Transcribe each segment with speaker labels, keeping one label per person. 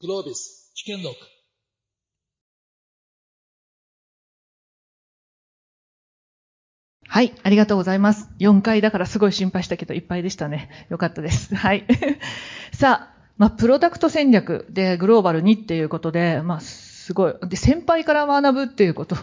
Speaker 1: Globis, Chicken Look.
Speaker 2: はい、ありがとうございます。4回だからすごい心配したけど、いっぱいでしたね。よかったです。はい。さあ、まあ、プロダクト戦略でグローバルにっていうことで、まあ、すごい。で、先輩から学ぶっていうこと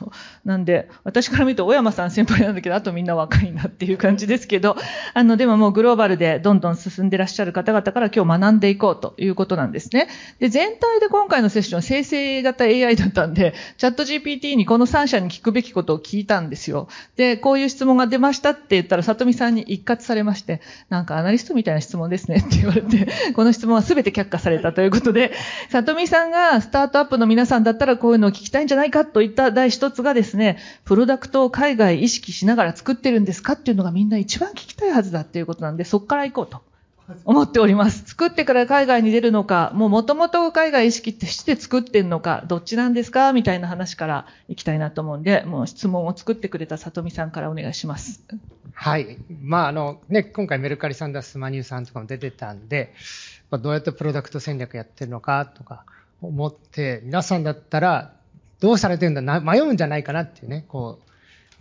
Speaker 2: なんで、私から見ると小山さん先輩なんだけど、あとみんな若いなっていう感じですけど、あの、でももうグローバルでどんどん進んでらっしゃる方々から今日学んでいこうということなんですね。で、全体で今回のセッション生成型 AI だったんで、チャット GPT にこの3社に聞くべきことを聞いたんですよ。で、こういう質問が出ましたって言ったら、里見さんに一括されまして、なんかアナリストみたいな質問ですねって言われて、この質問は全て却下されたということで、里見さんがスタートアップの皆さんだったらこういうのを聞きたいんじゃないかといった第一つがですね、プロダクトを海外意識しながら作ってるんですかっていうのがみんな一番聞きたいはずだっていうことなんで、そこから行こうと。思っております。作ってから海外に出るのか、もう元々海外意識ってして作ってんのか、どっちなんですかみたいな話から行きたいなと思うんで、もう質問を作ってくれた里見さんからお願いします。
Speaker 3: はい。まあ、あの、ね、今回メルカリさんだスマニューさんとかも出てたんで、まあ、どうやってプロダクト戦略やってるのかとか思って、皆さんだったらどうされてるんだな、迷うんじゃないかなっていうね、こう、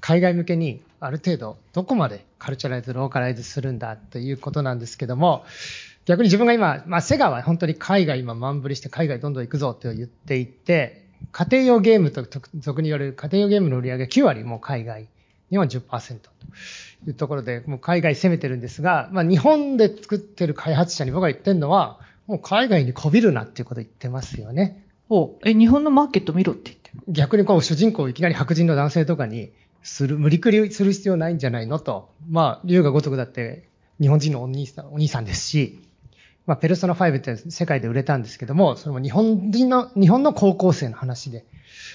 Speaker 3: 海外向けにある程度どこまでカルチャライズ、ローカライズするんだということなんですけども、逆に自分が今、まあ、セガは本当に海外今満振りして海外どんどん行くぞと言っていて、家庭用ゲームと俗に言われる家庭用ゲームの売り上げ9割もう海外、日本10%というところで、もう海外攻めてるんですが、まあ、日本で作ってる開発者に僕が言ってるのは、もう海外にこびるなっていうことを言ってますよね。
Speaker 2: おえ、日本のマーケット見ろって言ってる
Speaker 3: 逆にこう主人公をいきなり白人の男性とかにする、無理くりする必要ないんじゃないのと。まあ、竜が如くだって日本人のお兄さん、お兄さんですし、まあ、ペルソナ5って世界で売れたんですけども、それも日本人の、日本の高校生の話で、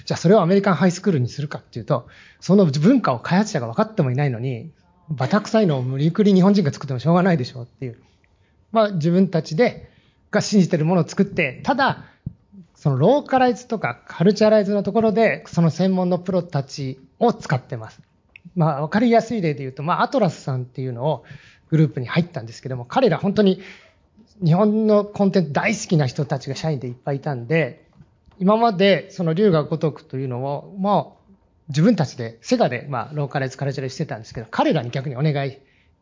Speaker 3: じゃあそれをアメリカンハイスクールにするかっていうと、その文化を開発者が分かってもいないのに、バタ臭いのを無理くり日本人が作ってもしょうがないでしょうっていう。まあ自分たちで、が信じてるものを作って、ただ、そのローカライズとかカルチャライズのところで、その専門のプロたちを使ってます。まあ、わかりやすい例で言うと、まあ、アトラスさんっていうのをグループに入ったんですけども、彼ら本当に日本のコンテンツ大好きな人たちが社員でいっぱいいたんで、今までその龍が如くというのを、まあ、自分たちで、セガで、まあ、ローカライズカルチャライズしてたんですけど、彼らに逆にお願い、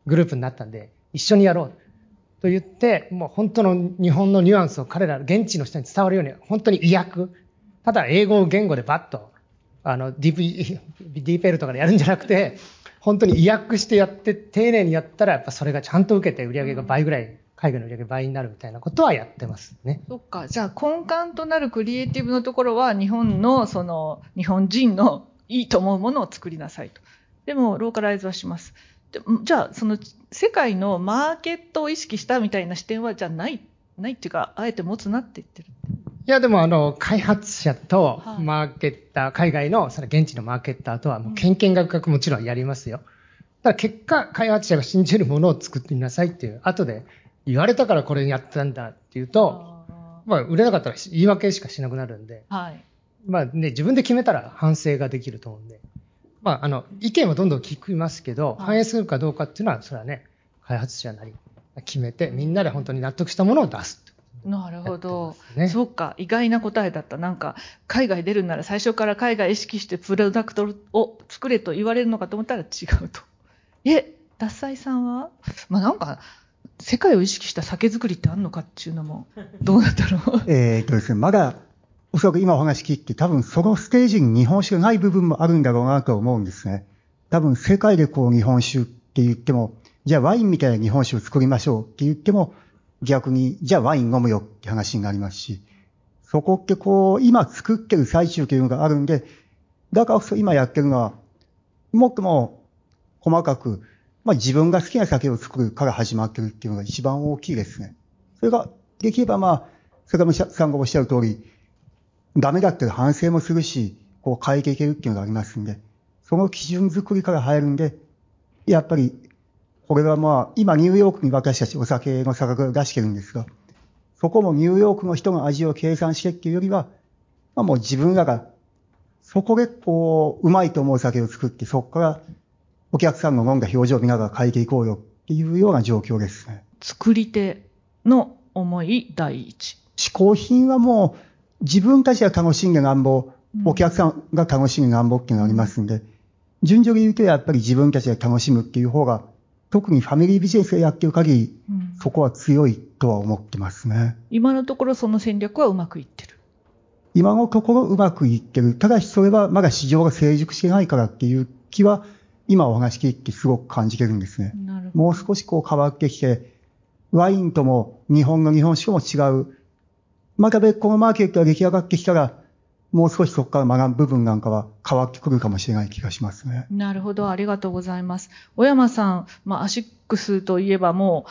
Speaker 3: グループになったんで、一緒にやろう。と言って、もう本当の日本のニュアンスを彼ら、現地の人に伝わるように、本当に意訳。ただ英語を言語でバッと、あの、ディープ、ディーペルとかでやるんじゃなくて、本当に意訳してやって、丁寧にやったら、やっぱそれがちゃんと受けて売り上げが倍ぐらい、海外の売り上げ倍になるみたいなことはやってますね。
Speaker 2: そっか。じゃあ根幹となるクリエイティブのところは、日本の、その、日本人のいいと思うものを作りなさいと。でも、ローカライズはします。じゃあ、その世界のマーケットを意識したみたいな視点は、じゃあない、ないっていうか、あえて持つなって言ってる。
Speaker 3: いや、でもあの、開発者とマーケッター、はい、海外のその現地のマーケッターとは、もう、けんけんがくがくもちろんやりますよ。ただ結果、開発者が信じるものを作ってみなさいっていう、後で言われたからこれやったんだっていうと、まあ、売れなかったら言い訳しかしなくなるんで、はい。まあね、自分で決めたら反省ができると思うんで。まあ、あの、意見はどんどん聞きますけど、反映するかどうかっていうのは、それはね、開発者なり決めて、みんなで本当に納得したものを出す。
Speaker 2: なるほど、ね。そうか。意外な答えだった。なんか、海外出るなら最初から海外意識してプロダクトを作れと言われるのかと思ったら違うと。え、ダッサイさんは？まあなんか、世界を意識した酒造りってあるのかっていうのも、どうだったろう
Speaker 4: えっとですね、まだおそらく今お話聞いて、多分そのステージに日本酒がない部分もあるんだろうなと思うんですね。多分世界でこう日本酒って言っても、じゃあワインみたいな日本酒を作りましょうって言っても、逆に、じゃあワイン飲むよって話になりますし、そこってこう、今作ってる最中というのがあるんで、だからこそ今やってるのは、もっとも細かく、まあ自分が好きな酒を作るから始まってるっていうのが一番大きいですね。それができればまあ、坂本さんがおっしゃる通り、ダメだったら反省もするし、こう変えていけるっていうのがありますんで、その基準作りから入るんで、やっぱり、これはまあ、今ニューヨークに私たちお酒の価格を出してるんですが、そこもニューヨークの人が味を計算してっていうよりは、まあもう自分らが、そこでこう、うまいと思う酒を作って、そこからお客さんの飲んだ表情を見ながら変えていこうよっていうような状況ですね。
Speaker 2: 作り手の思い第一。
Speaker 4: 嗜好品はもう自分たちが楽しんでなんぼ、お客さんが楽しんでなんぼっていうのがありますんで、順序で言うとやっぱり自分たちが楽しむっていう方が、特にファミリービジネスをやってる限り、
Speaker 2: うん
Speaker 4: そこは強いとは思ってますね。
Speaker 2: 今のところその戦略はうまくいってる。
Speaker 4: 今のところうまくいってる。ただしそれはまだ市場が成熟してないからっていう気は、今お話聞いてすごく感じてるんですね。もう少しこう変わってきて、ワインとも日本の日本酒とも違う。また別個のマーケットが出来上がってきたら、もう少しそこから学ぶ部分なんかは変わってくるかもしれない気がしますね。
Speaker 2: なるほど、ありがとうございます。小山さん、まあ、アシックスといえばもう、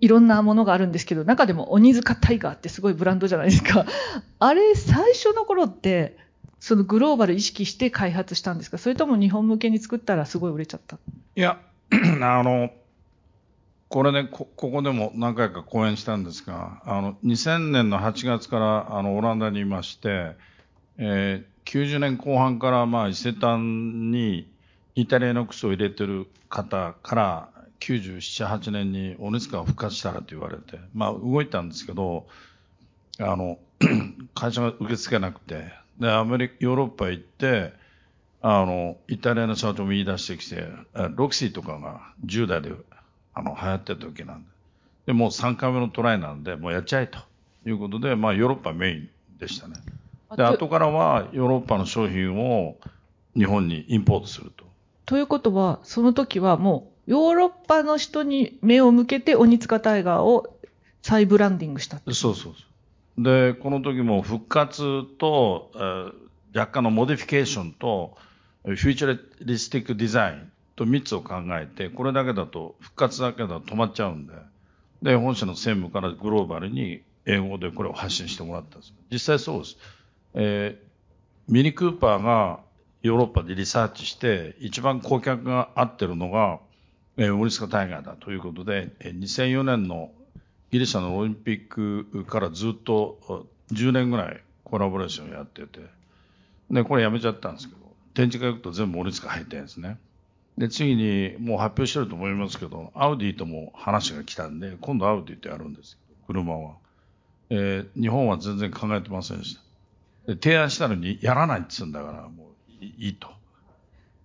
Speaker 2: いろんなものがあるんですけど、中でも鬼塚タイガーってすごいブランドじゃないですか。あれ、最初の頃って、そのグローバル意識して開発したんですか？それとも日本向けに作ったらすごい売れちゃった？
Speaker 1: いや、あの、これねこ、ここでも何回か講演したんですが、あの、2000年の8月から、あの、オランダにいまして、えー90年後半から、まあ、伊勢丹にイタリアの靴を入れてる方から、97、8年にオネスカが復活したらと言われて、まあ、動いたんですけど、あの、会社が受け付けなくて、で、アメリカ、ヨーロッパ行って、あの、イタリアの社長も言い出してきて、ロキシーとかが10代で、あの、流行ってる時なんで。で、もう3回目のトライなんで、もうやっちゃえということで、まあ、ヨーロッパメインでしたね。で、
Speaker 2: と
Speaker 1: 後からはヨーロッパの商品を日本にインポートすると。
Speaker 2: ということは、その時はもう、ヨーロッパの人に目を向けて鬼塚タイガーを再ブランディングした
Speaker 1: そうそうそう。で、この時も復活と、えー若干の modification と、 futuristic デザインと3つを考えて、これだけだと、復活だけだと止まっちゃうんで、で、本社の専務からグローバルに英語でこれを発信してもらったんです。実際そうです。えーミニクーパーがヨーロッパでリサーチして、一番顧客が合ってるのが、えー、オニツカタイガーだということで、えー2004年のギリシャのオリンピックからずっと10年ぐらいコラボレーションやってて、で、これやめちゃったんですけど、展示会行くと全部オリスカ入ってるんですね。で、次にもう発表してると思いますけど、アウディとも話が来たんで、今度アウディとやるんですけど、車は。えー日本は全然考えてませんでした。で、提案したのにやらないって言うんだから、もういいいいと。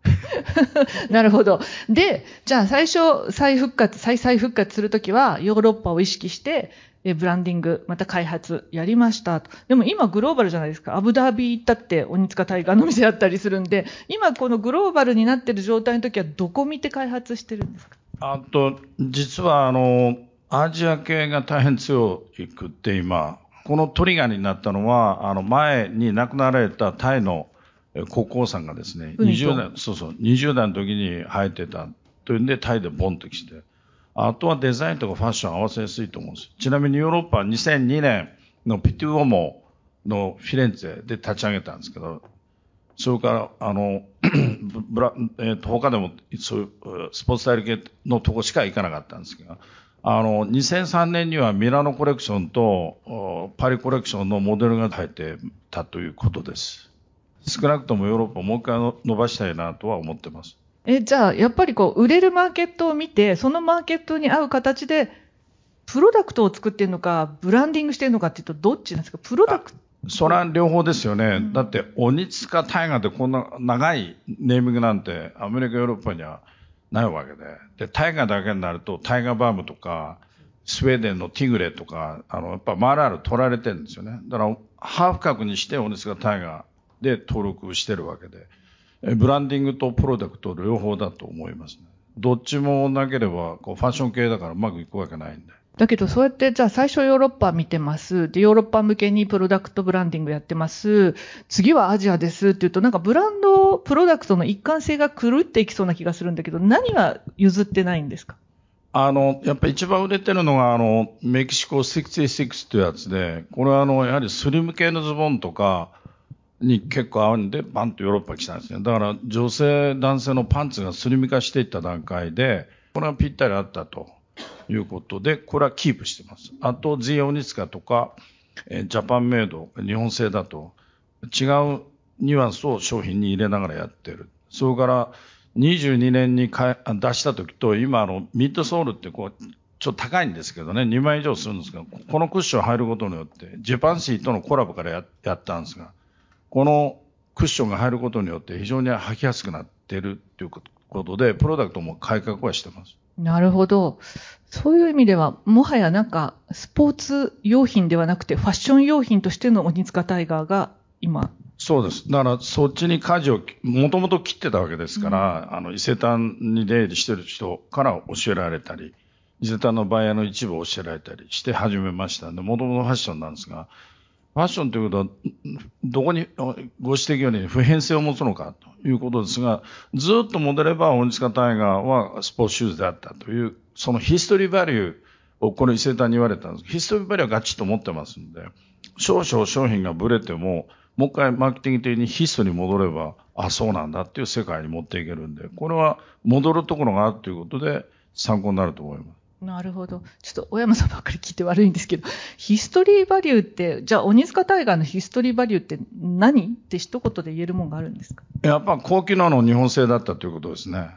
Speaker 2: なるほど。で、じゃあ最初再復活、再再復活するときはヨーロッパを意識して、えブランディング、また開発やりましたと。でも今グローバルじゃないですか。アブダビ行ったって鬼塚タイガーの店あったりするんで、今このグローバルになってる状態の時はどこ見て開発してるんですか？
Speaker 1: あと、実はあの、アジア系が大変強くって今、このトリガーになったのは、あの前に亡くなられたタイのえ国王さんがですね、
Speaker 2: 海と
Speaker 1: 20代、そうそう、20代の時に生えてたというんで、タイでボンと来て、あとはデザインとかファッション合わせやすいと思うんです。ちなみにヨーロッパは2002年のピテュオモのフィレンツェで立ち上げたんですけど、それから、あの、ブラ、えーと、他でも、そういう、スポーツ代理系のとこしか行かなかったんですけど、あの、2003年にはミラノコレクションとパリコレクションのモデルが入ってたということです。少なくともヨーロッパをもう一回伸ばしたいなとは思ってます。
Speaker 2: え、じゃあやっぱりこう売れるマーケットを見て、そのマーケットに合う形で、プロダクトを作ってるのか、ブランディングしてるのかっていうと、どっちなんですか？プロダクト
Speaker 1: それは両方ですよね。だって、鬼塚大河でこんな長いネーミングなんて、アメリカ、ヨーロッパにはないわけで。で、大河だけになると、タイガーバームとか、スウェーデンのティグレとか、あの、やっぱマーラール取られてるんですよね。だから、ハーフ格にして鬼塚大河で登録してるわけで。えブランディングとプロダクト両方だと思いますね。どっちもなければ、こう、ファッション系だからうまくいくわけないんで。
Speaker 2: だけど、そうやって、じゃあ最初ヨーロッパ見てます。で、ヨーロッパ向けにプロダクトブランディングやってます。次はアジアですって言うと、なんかブランド、プロダクトの一貫性が狂っていきそうな気がするんだけど、何が譲ってないんですか？
Speaker 1: あの、やっぱり一番売れてるのが、あの、メキシコ66というやつで、これはあの、やはりスリム系のズボンとかに結構合うんで、バンとヨーロッパ来たんですね。だから女性、男性のパンツがスリム化していった段階で、これはぴったりあったということで、これはキープしてます。あと、 The Onitsuka とか、え Japan made、日本製だと、違うニュアンスを商品に入れながらやってる。それから、22年にか出した時と、今あの、ミッドソールってこう、ちょっと高いんですけどね、2万以上するんですけど、このクッション入ることによって、ジャパンシーとのコラボからややったんですが、このクッションが入ることによって非常に履きやすくなっているということで、プロダクトも改革はしてます。
Speaker 2: なるほど。そういう意味では、もはやなんか、スポーツ用品ではなくて、ファッション用品としての鬼塚タイガーが今。
Speaker 1: そうです。だから、そっちに舵を、もともと切ってたわけですから、うん、あの、伊勢丹に出入りしてる人から教えられたり、伊勢丹のバイヤーの一部を教えられたりして始めましたんで、もともとファッションなんですが、ファッションということは、どこに、ご指摘ように普遍性を持つのかということですが、ずっとモデレバー、鬼塚タイガーはスポーツシューズであったという、そのヒストリーバリューをこの伊勢丹に言われたんですヒストリーバリューはガチッと持ってますんで、少々商品がブレても、もう一回マーケティング的にヒストに戻れば、あ、そうなんだっていう世界に持っていけるんで、これは戻るところがあるということで参考になると思います。
Speaker 2: なるほど。ちょっと小山さんばっかり聞いて悪いんですけど、ヒストリーバリューって、じゃあ鬼塚タイガーのヒストリーバリューって何って一言で言えるもんがあるんですか？
Speaker 1: やっぱ高機能の日本製だったということですね。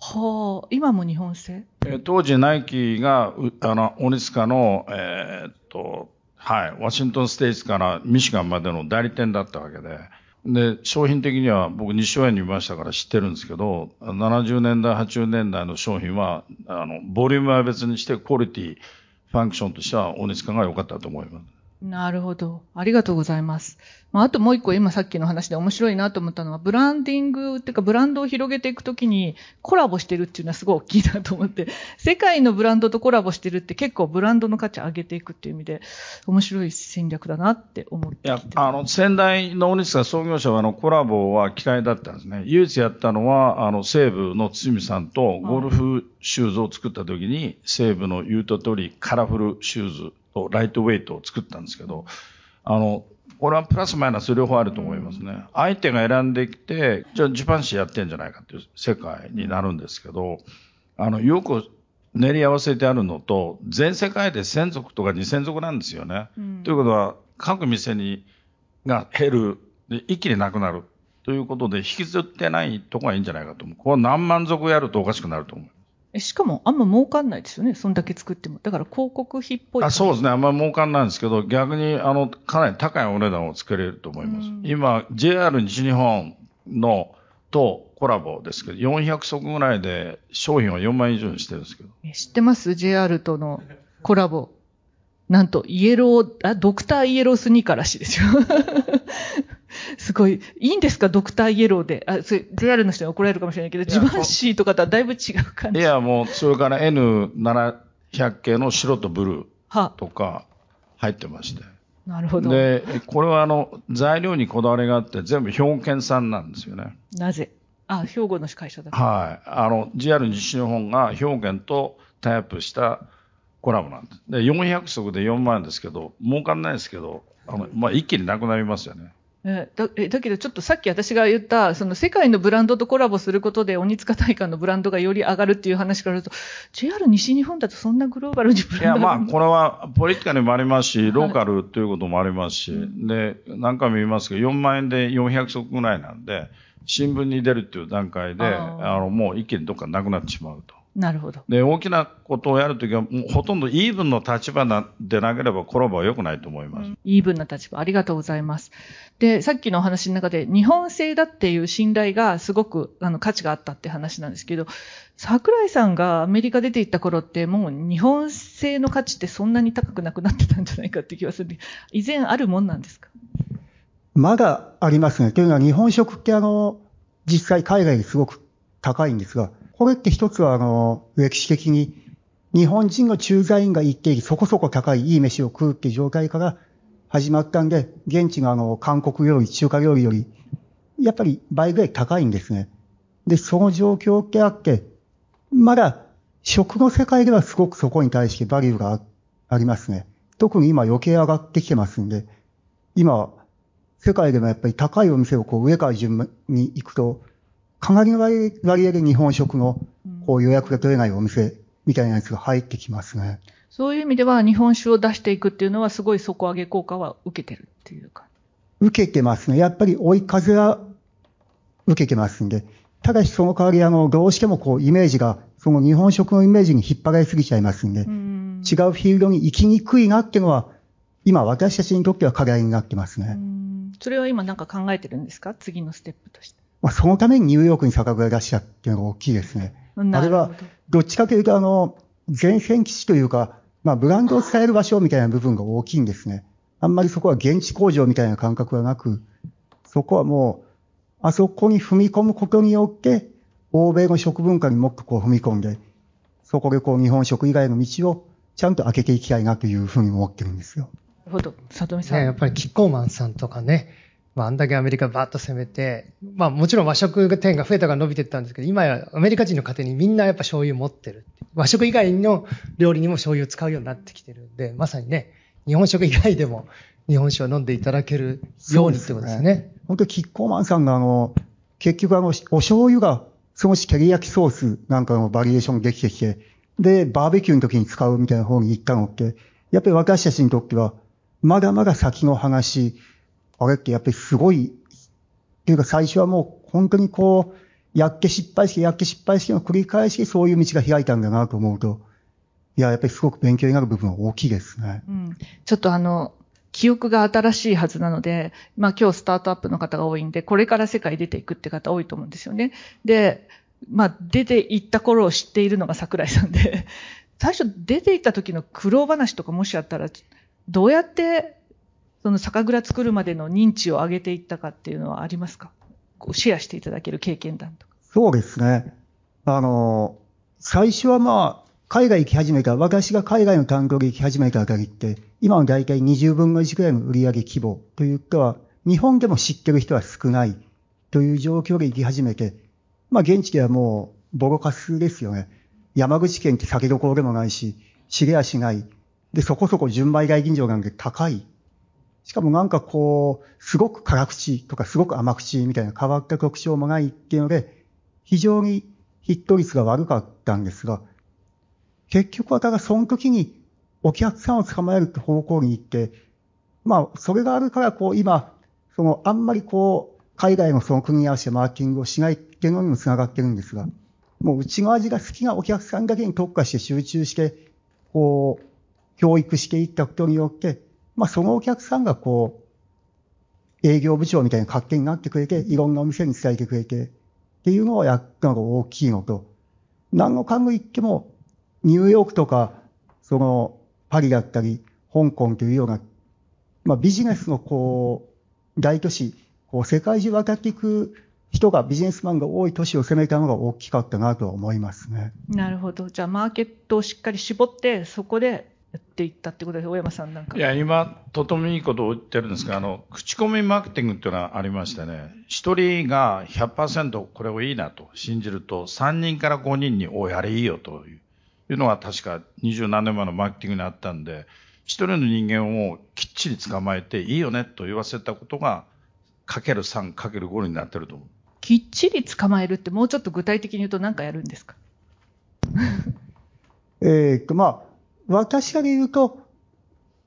Speaker 2: はあ、今も日本製？
Speaker 1: 当時ナイキが、あの、鬼塚の、えー、っと、はい、ワシントンステイツからミシガンまでの代理店だったわけで、で、商品的には僕西尾園にいましたから知ってるんですけど、70年代、80年代の商品は、あの、ボリュームは別にしてクオリティ、ファンクションとしては大西が良かったと思います。
Speaker 2: なるほど。ありがとうございます。まあ、あともう一個今さっきの話で面白いなと思ったのは、ブランディングっていうかブランドを広げていくときにコラボしてるっていうのはすごい大きいなと思って、世界のブランドとコラボしてるって結構ブランドの価値上げていくっていう意味で面白い戦略だなって思ってい
Speaker 1: や、あの、先代の大西さん創業者はあのコラボは嫌いだったんですね。唯一やったのは、あの、西武の堤さんとゴルフシューズを作った時に、西武の言うと通りカラフルシューズとライトウェイトを作ったんですけど、あの、これはプラスマイナス両方あると思いますね。相手が選んできて、じゃあジパンシーやってんじゃないかっていう世界になるんですけど、あの、よく練り合わせてあるのと、全世界で1000族とか2000族なんですよね。うん、ということは、各店に、が減る、で一気になくなる。ということで、引きずってないとこがいいんじゃないかと思う。これ何万族やるとおかしくなると思う。
Speaker 2: しかも、あんま儲かんないですよね。そんだけ作っても。だから広告費っぽい。
Speaker 1: あそうですね。あんま儲かんないんですけど、逆に、あの、かなり高いお値段をつけれると思います。今、JR 西日本の、とコラボですけど、400足ぐらいで商品は4万以上にしてるんですけど。
Speaker 2: 知ってます ?JR とのコラボ。なんと、イエロー、あ、ドクターイエロースニーカーらしいですよ。すごい、いいんですか、ドクターイエローで。あ、それ、JR の人に怒られるかもしれないけど、ジバンシーとかとはだいぶ違う感じ。
Speaker 1: いや、もう、それから N700 系の白とブルーとか入ってまして。
Speaker 2: なるほど。
Speaker 1: で、これはあの、材料にこだわりがあって、全部兵庫県産なんですよね。
Speaker 2: なぜ？あ、兵庫の会社だ
Speaker 1: はい。あの、JR 西日本が兵庫県とタイアップしたコラボなんです。で、400足で4万円ですけど、儲かんないですけど、あの、まあ、一気になくなりますよね。
Speaker 2: えだだけどちょっとさっき私が言った、その世界のブランドとコラボすることで鬼塚大館のブランドがより上がるっていう話からると、JR 西日本だとそんなグローバルにブランド
Speaker 1: いや、まあ、これはポリティカにも ありますし、ローカルということもありますし、はい、で、何回も言いますけど、4万円で400足ぐらいなんで、新聞に出るっていう段階で、あの、もう一気にどっかなくなってしまうと。
Speaker 2: なるほど。
Speaker 1: で、大きなことをやるときは、もうほとんどイーブンの立場でなければコラボは良くないと思います、うん。
Speaker 2: イーブンな立場、ありがとうございます。で、さっきのお話の中で、日本製だっていう信頼がすごくあの価値があったって話なんですけど、桜井さんがアメリカ出て行った頃って、もう日本製の価値ってそんなに高くなくなってたんじゃないかって気がする以前あるもんなんですか？
Speaker 4: まだありますね。というのは日本食ってあの、実際海外ですごく高いんですが、これって一つは、あの、歴史的に、日本人の駐在員が言ってそこそこ高いいい飯を食うっていう状態から始まったんで、現地のあの、韓国料理、中華料理より、やっぱり倍ぐらい高いんですね。で、その状況ってあって、まだ、食の世界ではすごくそこに対してバリューがありますね。特に今余計上がってきてますんで、今、世界でもやっぱり高いお店をこう上から順に行くと、かなりの割合で日本食のこう予約が取れないお店みたいなやつが入ってきますね。
Speaker 2: そういう意味では日本酒を出していくっていうのはすごい底上げ効果は受けてるっていうか。
Speaker 4: 受けてますね。やっぱり追い風は受けてますんで。ただしその代わりあの、どうしてもこうイメージがその日本食のイメージに引っ張られすぎちゃいますんで、違うフィールドに行きにくいなっていうのは、今私たちにとっては課題になってますね。
Speaker 2: それは今なんか考えてるんですか？次のステップとして。
Speaker 4: まあ、そのためにニューヨークに酒蔵出したっていうのが大きいですね。あれは、どっちかというと、あの、前線基地というか、まあ、ブランドを伝える場所みたいな部分が大きいんですね。あんまりそこは現地工場みたいな感覚はなく、そこはもう、あそこに踏み込むことによって、欧米の食文化にもっとこう踏み込んで、そこでこう日本食以外の道をちゃんと開けていきたいなというふうに思ってるんですよ。
Speaker 2: なるほど。里見さん。
Speaker 3: ね、やっぱりキッコーマンさんとかね、まあ、あんだけアメリカバーッと攻めて、まあもちろん和食店が増えたから伸びてったんですけど、今やアメリカ人の家庭にみんなやっぱ醤油持ってる。和食以外の料理にも醤油を使うようになってきてるんで、まさにね、日本食以外でも日本酒を飲んでいただけるようにってことですね。すね
Speaker 4: 本当キッコーマンさんがあの、結局あの、お醤油が少し照り焼きソースなんかのバリエーションできてきて、で、バーベキューの時に使うみたいな方に行ったのって、やっぱり私たちにとっては、まだまだ先の話、あれってやっぱりすごい、っていうか最初はもう本当にこう、やっけ失敗して、やっけ失敗しての繰り返しそういう道が開いたんだなと思うと、いや、やっぱりすごく勉強になる部分は大きいですね。
Speaker 2: うん。ちょっとあの、記憶が新しいはずなので、まあ今日スタートアップの方が多いんで、これから世界出ていくって方多いと思うんですよね。で、まあ出て行った頃を知っているのが桜井さんで、最初出て行った時の苦労話とかもしあったら、どうやってその酒蔵作るまでの認知を上げていったかっていうのはありますか？こうシェアしていただける経験談とか。
Speaker 4: そうですね。あの、最初はまあ、海外行き始めた、私が海外の担当で行き始めたあたりって、今の大体20分の1くらいの売上規模というか、日本でも知ってる人は少ないという状況で行き始めて、まあ現地ではもうボロカスですよね。山口県って酒どころでもないし、知れやしない。で、そこそこ純米大吟醸なんで高い。しかもなんかこう、すごく辛口とかすごく甘口みたいな変わった特徴もないっていうので、非常にヒット率が悪かったんですが、結局はただその時にお客さんを捕まえるって方向に行って、まあ、それがあるから、こう、今、その、あんまりこう、海外のその組み合わせマーケティングをしないっていうのにも繋がってるんですが、もううちの味が好きなお客さんだけに特化して集中して、こう、教育していったことによって、まあ、そのお客さんがこう、営業部長みたいな勝手になってくれて、いろんなお店に伝えてくれて、っていうのをやったのが大きいのと、何の考え言っても、ニューヨークとか、その、パリだったり、香港というような、まあ、ビジネスのこう、大都市、こう、世界中渡っていく人が、ビジネスマンが多い都市を攻めたのが大きかったなとは思いますね。
Speaker 2: なるほど。じゃあ、マーケットをしっかり絞って、そこでやっていったってことで、大山さんなんか。
Speaker 1: いや、今、とてもいいことを言ってるんですが、あの、口コミマーケティングっていうのはありましてね、一人が100%これをいいなと信じると、3人から5人に、おやれいいよという。いうのが確か二十何年前のマーケティングにあったんで、一人の人間をきっちり捕まえていいよねと言わせたことが、かける3、かける5になってると思う。
Speaker 2: きっちり捕まえるってもうちょっと具体的に言うと何かやるんですか？
Speaker 4: えっと、まあ、私から言うと、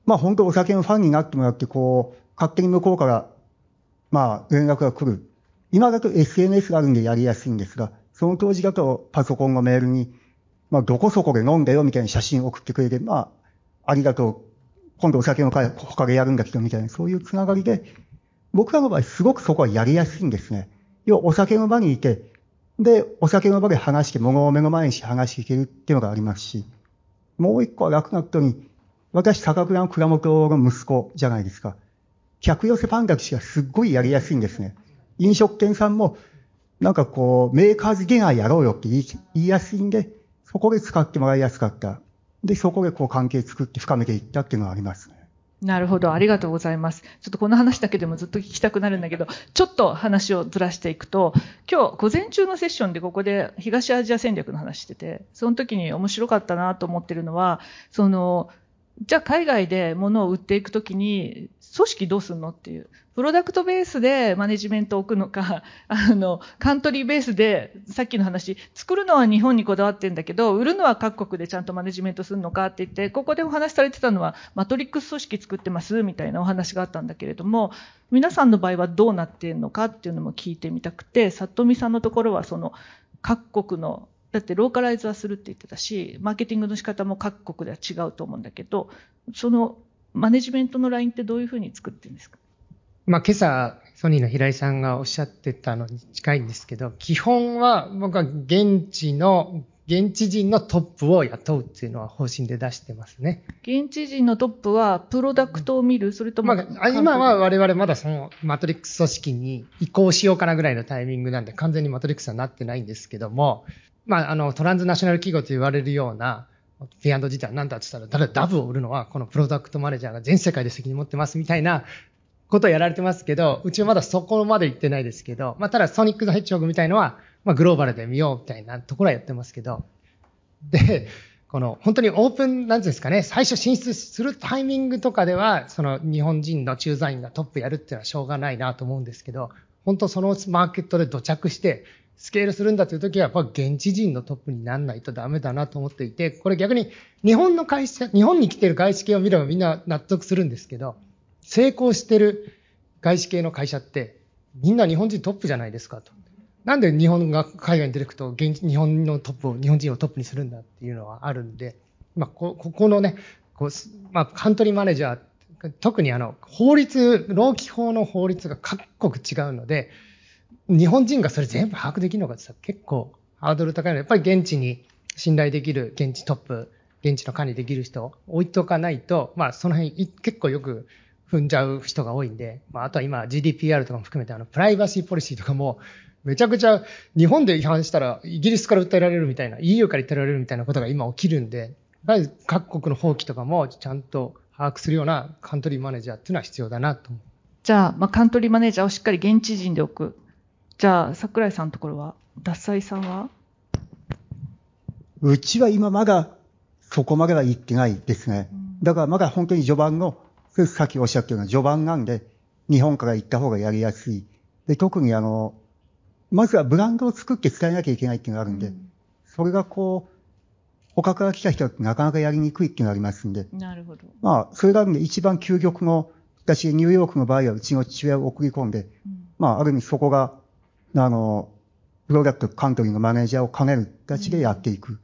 Speaker 4: まあ本当お酒のファンになってもらって、こう、勝手に向こうから、まあ連絡が来る。今だと SNS があるんでやりやすいんですが、その当時だとパソコンのメールに、まあ、どこそこで飲んだよみたいな写真を送ってくれて、まあ、ありがとう。今度お酒の会、他でやるんだけど、みたいな、そういうつながりで、僕らの場合、すごくそこはやりやすいんですね。要は、お酒の場にいて、で、お酒の場で話して、物を目の前にして話していけるっていうのがありますし、もう一個は楽なことに、私、高倉の倉本の息子じゃないですか。客寄せパンダとしてはすっごいやりやすいんですね。飲食店さんも、なんかこう、メーカーズゲナーやろうよって言いやすいんで、そこで使ってもらいやすかった。で、そこでこう関係作って深めていったっていうのはあります。
Speaker 2: なるほど。ありがとうございます。ちょっとこの話だけでもずっと聞きたくなるんだけど、ちょっと話をずらしていくと、今日午前中のセッションでここで東アジア戦略の話してて、その時に面白かったなと思ってるのは、その、じゃあ海外で物を売っていく時に、組織どうすんのっていう。プロダクトベースでマネジメントを置くのか、あの、カントリーベースで、さっきの話、作るのは日本にこだわってんだけど、売るのは各国でちゃんとマネジメントするのかって言って、ここでお話しされてたのは、マトリックス組織作ってますみたいなお話があったんだけれども、皆さんの場合はどうなってんのかっていうのも聞いてみたくて、里見さんのところはその、各国のだってローカライズはするって言ってたし、マーケティングの仕方も各国では違うと思うんだけど、そのマネジメントのラインってどういうふうに作ってるんですか？
Speaker 3: まあ、今朝、ソニーの平井さんがおっしゃってたのに近いんですけど、基本は僕は現地の、現地人のトップを雇うっていうのは方針で出してますね。
Speaker 2: 現地人のトップはプロダクトを見る？それとも、
Speaker 3: まあ、今は我々まだそのマトリックス組織に移行しようかなぐらいのタイミングなんで完全にマトリックスはなってないんですけども、まあ、あの、トランスナショナル企業と言われるような、ィアンド自体は何だって言ったら、ただダブを売るのは、このプロダクトマネージャーが全世界で責任持ってますみたいなことをやられてますけど、うちはまだそこまで行ってないですけど、まあ、ただソニックのヘッジホグみたいのは、まあ、グローバルで見ようみたいなところはやってますけど、で、この、本当にオープン、なんていうんですかね、最初進出するタイミングとかでは、その日本人の駐在員がトップやるっていうのはしょうがないなと思うんですけど、本当そのマーケットで土着して、スケールするんだという時は、やっぱ現地人のトップにならないとダメだなと思っていて、これ逆に日本の会社、日本に来てる外資系を見ればみんな納得するんですけど、成功してる外資系の会社って、みんな日本人トップじゃないですかと。なんで日本が海外に出てくと、現日本のトップを、日本人をトップにするんだっていうのはあるんで、まあ、こ、ここのね、こう、まあ、カントリーマネージャー、特にあの、法律、労基法の法律が各国違うので、日本人がそれ全部把握できるのかって言ったら結構ハードル高いので、やっぱり現地に信頼できる現地トップ、現地の管理できる人置いとかないと、まあその辺結構よく踏んじゃう人が多いんで、まああとは今 GDPR とかも含めてあのプライバシーポリシーとかもめちゃくちゃ日本で違反したらイギリスから訴えられるみたいな、EU から訴えられるみたいなことが今起きるんで、やっぱり各国の法規とかもちゃんと把握するようなカントリーマネージャーっていうのは必要だなと思う。
Speaker 2: じゃあ、まあ、カントリーマネージャーをしっかり現地人で置く。じゃあ、桜井さんのところは、脱菜さんは？
Speaker 4: うちは今まだそこまでは行ってないですね。だからまだ本当に序盤の、さっきおっしゃったような序盤なんで、日本から行った方がやりやすい。で、特にあの、まずはブランドを作って伝えなきゃいけないっていうのがあるんで、うん、それがこう、他から来た人はなかなかやりにくいっていうのがありますんで。
Speaker 2: なるほど。
Speaker 4: まあ、それがあるんで一番究極の、私、ニューヨークの場合はうちの父親を送り込んで、うん、まあ、ある意味そこがあの、プロダクトカントリーのマネージャーを兼ねる形でやっていく。うん、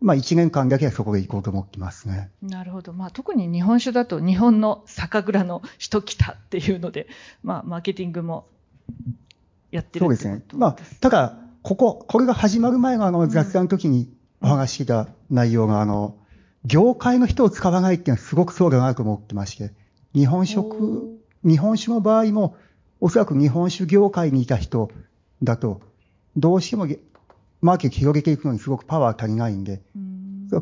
Speaker 4: まあ一年間だけはそこで行こうと思ってますね。
Speaker 2: なるほど。まあ特に日本酒だと日本の酒蔵の人来たっていうので、まあマーケティングもやってる
Speaker 4: そうですね。まあ、ただ、ここ、これが始まる前のあの雑談の時にお話しした内容が、あの、業界の人を使わないっていうのはすごくそうだなと思ってまして、日本食、日本酒の場合も、おそらく日本酒業界にいた人だと、どうしてもマーケット広げていくのにすごくパワー足りないんで、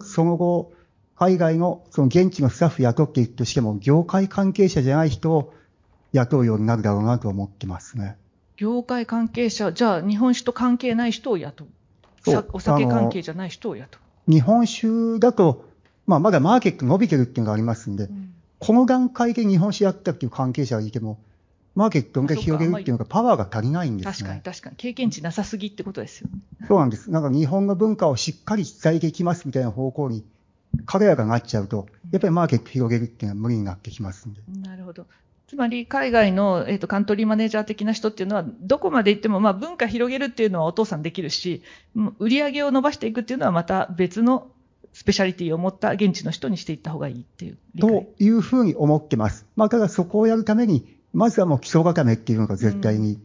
Speaker 4: その後、海外のその現地のスタッフ雇っていくとしても、業界関係者じゃない人を雇うようになるだろうなと思ってますね。
Speaker 2: 業界関係者、じゃあ日本酒と関係ない人を雇う。お酒関係じゃない人を雇
Speaker 4: う。日本酒だと、まあまだマーケット伸びてるっていうのがありますんで、うん、この段階で日本酒やったっていう関係者がいても、マーケットが広げるっていうのがパワーが足りないんですね。
Speaker 2: 確かに確かに。経験値なさすぎってことですよ
Speaker 4: ね。そうなんです。なんか日本の文化をしっかり伝えていきますみたいな方向に、彼らがなっちゃうと、やっぱりマーケット広げるっていうのは無理になってきますんで。
Speaker 2: なるほど。つまり海外の、えーと、カントリーマネージャー的な人っていうのは、どこまで行っても、まあ、文化広げるっていうのはお父さんできるし、売り上げを伸ばしていくっていうのはまた別のスペシャリティを持った現地の人にしていった方がいいっていう。
Speaker 4: というふうに思ってます。まあ、ただそこをやるために、まずはもう基礎固めっていうのが絶対に、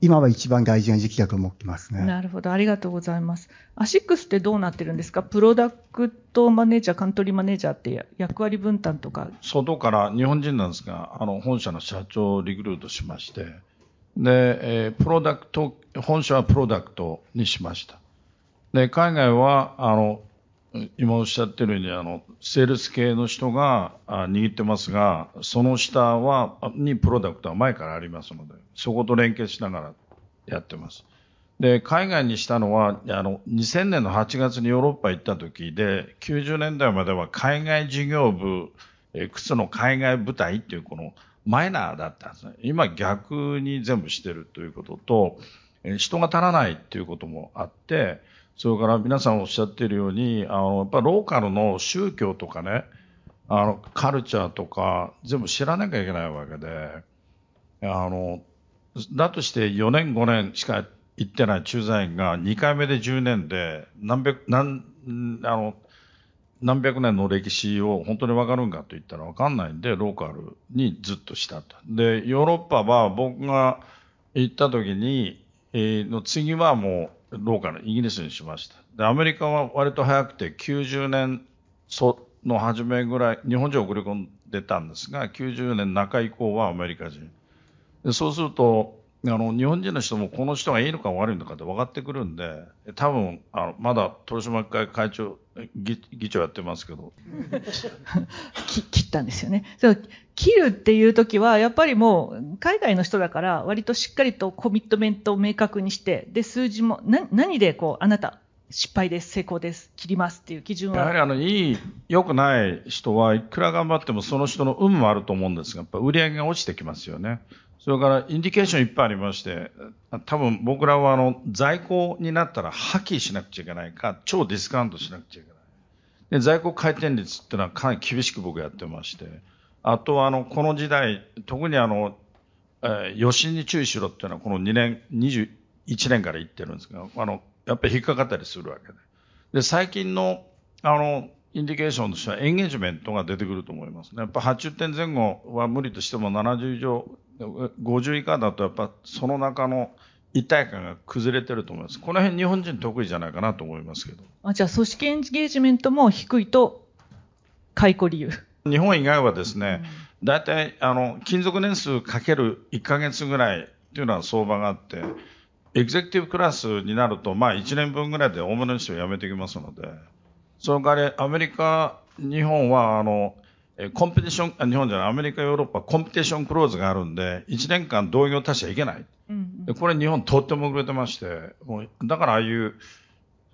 Speaker 4: 今は一番大事な時期だと思ってますね。
Speaker 2: なるほど。ありがとうございます。アシックスってどうなってるんですか？プロダクトマネージャー、カントリーマネージャーって役割分担とか。
Speaker 1: 外から日本人なんですが、あの、本社の社長をリクルートしまして、で、えー、プロダクト、本社はプロダクトにしました。で、海外は、あの、今おっしゃってるように、あの、セールス系の人が握ってますが、その下は、にプロダクトは前からありますので、そこと連携しながらやってます。で、海外にしたのは、あの、2000年の8月にヨーロッパ行った時で、90年代までは海外事業部、え靴の海外部隊っていうこのマイナーだったんですね。今逆に全部してるということと、人が足らないっていうこともあって、それから皆さんおっしゃっているように、あの、やっぱローカルの宗教とかね、あの、カルチャーとか、全部知らなきゃいけないわけで、あの、だとして4年5年しか行ってない駐在員が2回目で10年で何百、何、あの、何百年の歴史を本当にわかるんかと言ったらわかんないんで、ローカルにずっとしたと。で、ヨーロッパは僕が行った時に、えー、の次はもうローカル、イギリスにしました。で、アメリカは割と早くて90年の初めぐらい、日本人を送り込んでたんですが、90年中以降はアメリカ人。でそうすると、あの、日本人の人もこの人がいいのか悪いのかって分かってくるんで、多分、あの、まだ取締会会長、議議長やってますけど。
Speaker 2: 切ったんですよね。そう切るっていう時は、やっぱりもう、海外の人だから、割としっかりとコミットメントを明確にして、で、数字も、な、何でこう、あなた、失敗です、成功です、切りますっていう基準は。
Speaker 1: やはりあの、いい、良くない人はいくら頑張ってもその人の運もあると思うんですが、やっぱ売り上げが落ちてきますよね。それから indication いっぱいありまして、多分僕らはあの在庫になったら破棄しなくちゃいけないか、超ディスカウントしなくちゃいけない。で在庫回転率っていうのはかなり厳しく僕やってまして、あとはあの、この時代、特にあの、えー、与信に注意しろっていうのはこの2年、21年から言ってるんですが、あの、やっぱり引っかかったりするわけで。で、最近の、あの、 indication としてはエンゲージメントが出てくると思いますね。やっぱ80点前後は無理としても70以上50以下だとやっぱその中の一体感が崩れてると思います。この辺日本人得意じゃないかなと思いますけど。
Speaker 2: あじゃあ組織エンゲージメントも低いと解雇理由。
Speaker 1: 日本以外はですね、大体あの勤続年数かける1ヶ月ぐらいっていうのは相場があって、エグゼクティブクラスになると、まあ1年分ぐらいで大物の人を辞めてきますので、その代わりアメリカ、日本はあのえコンペティション、日本じゃない、アメリカ、ヨーロッパ、コンペティションクローズがあるんで、1年間同業他社いけない。うんでこれ日本とっても遅れてまして、もうだからああいう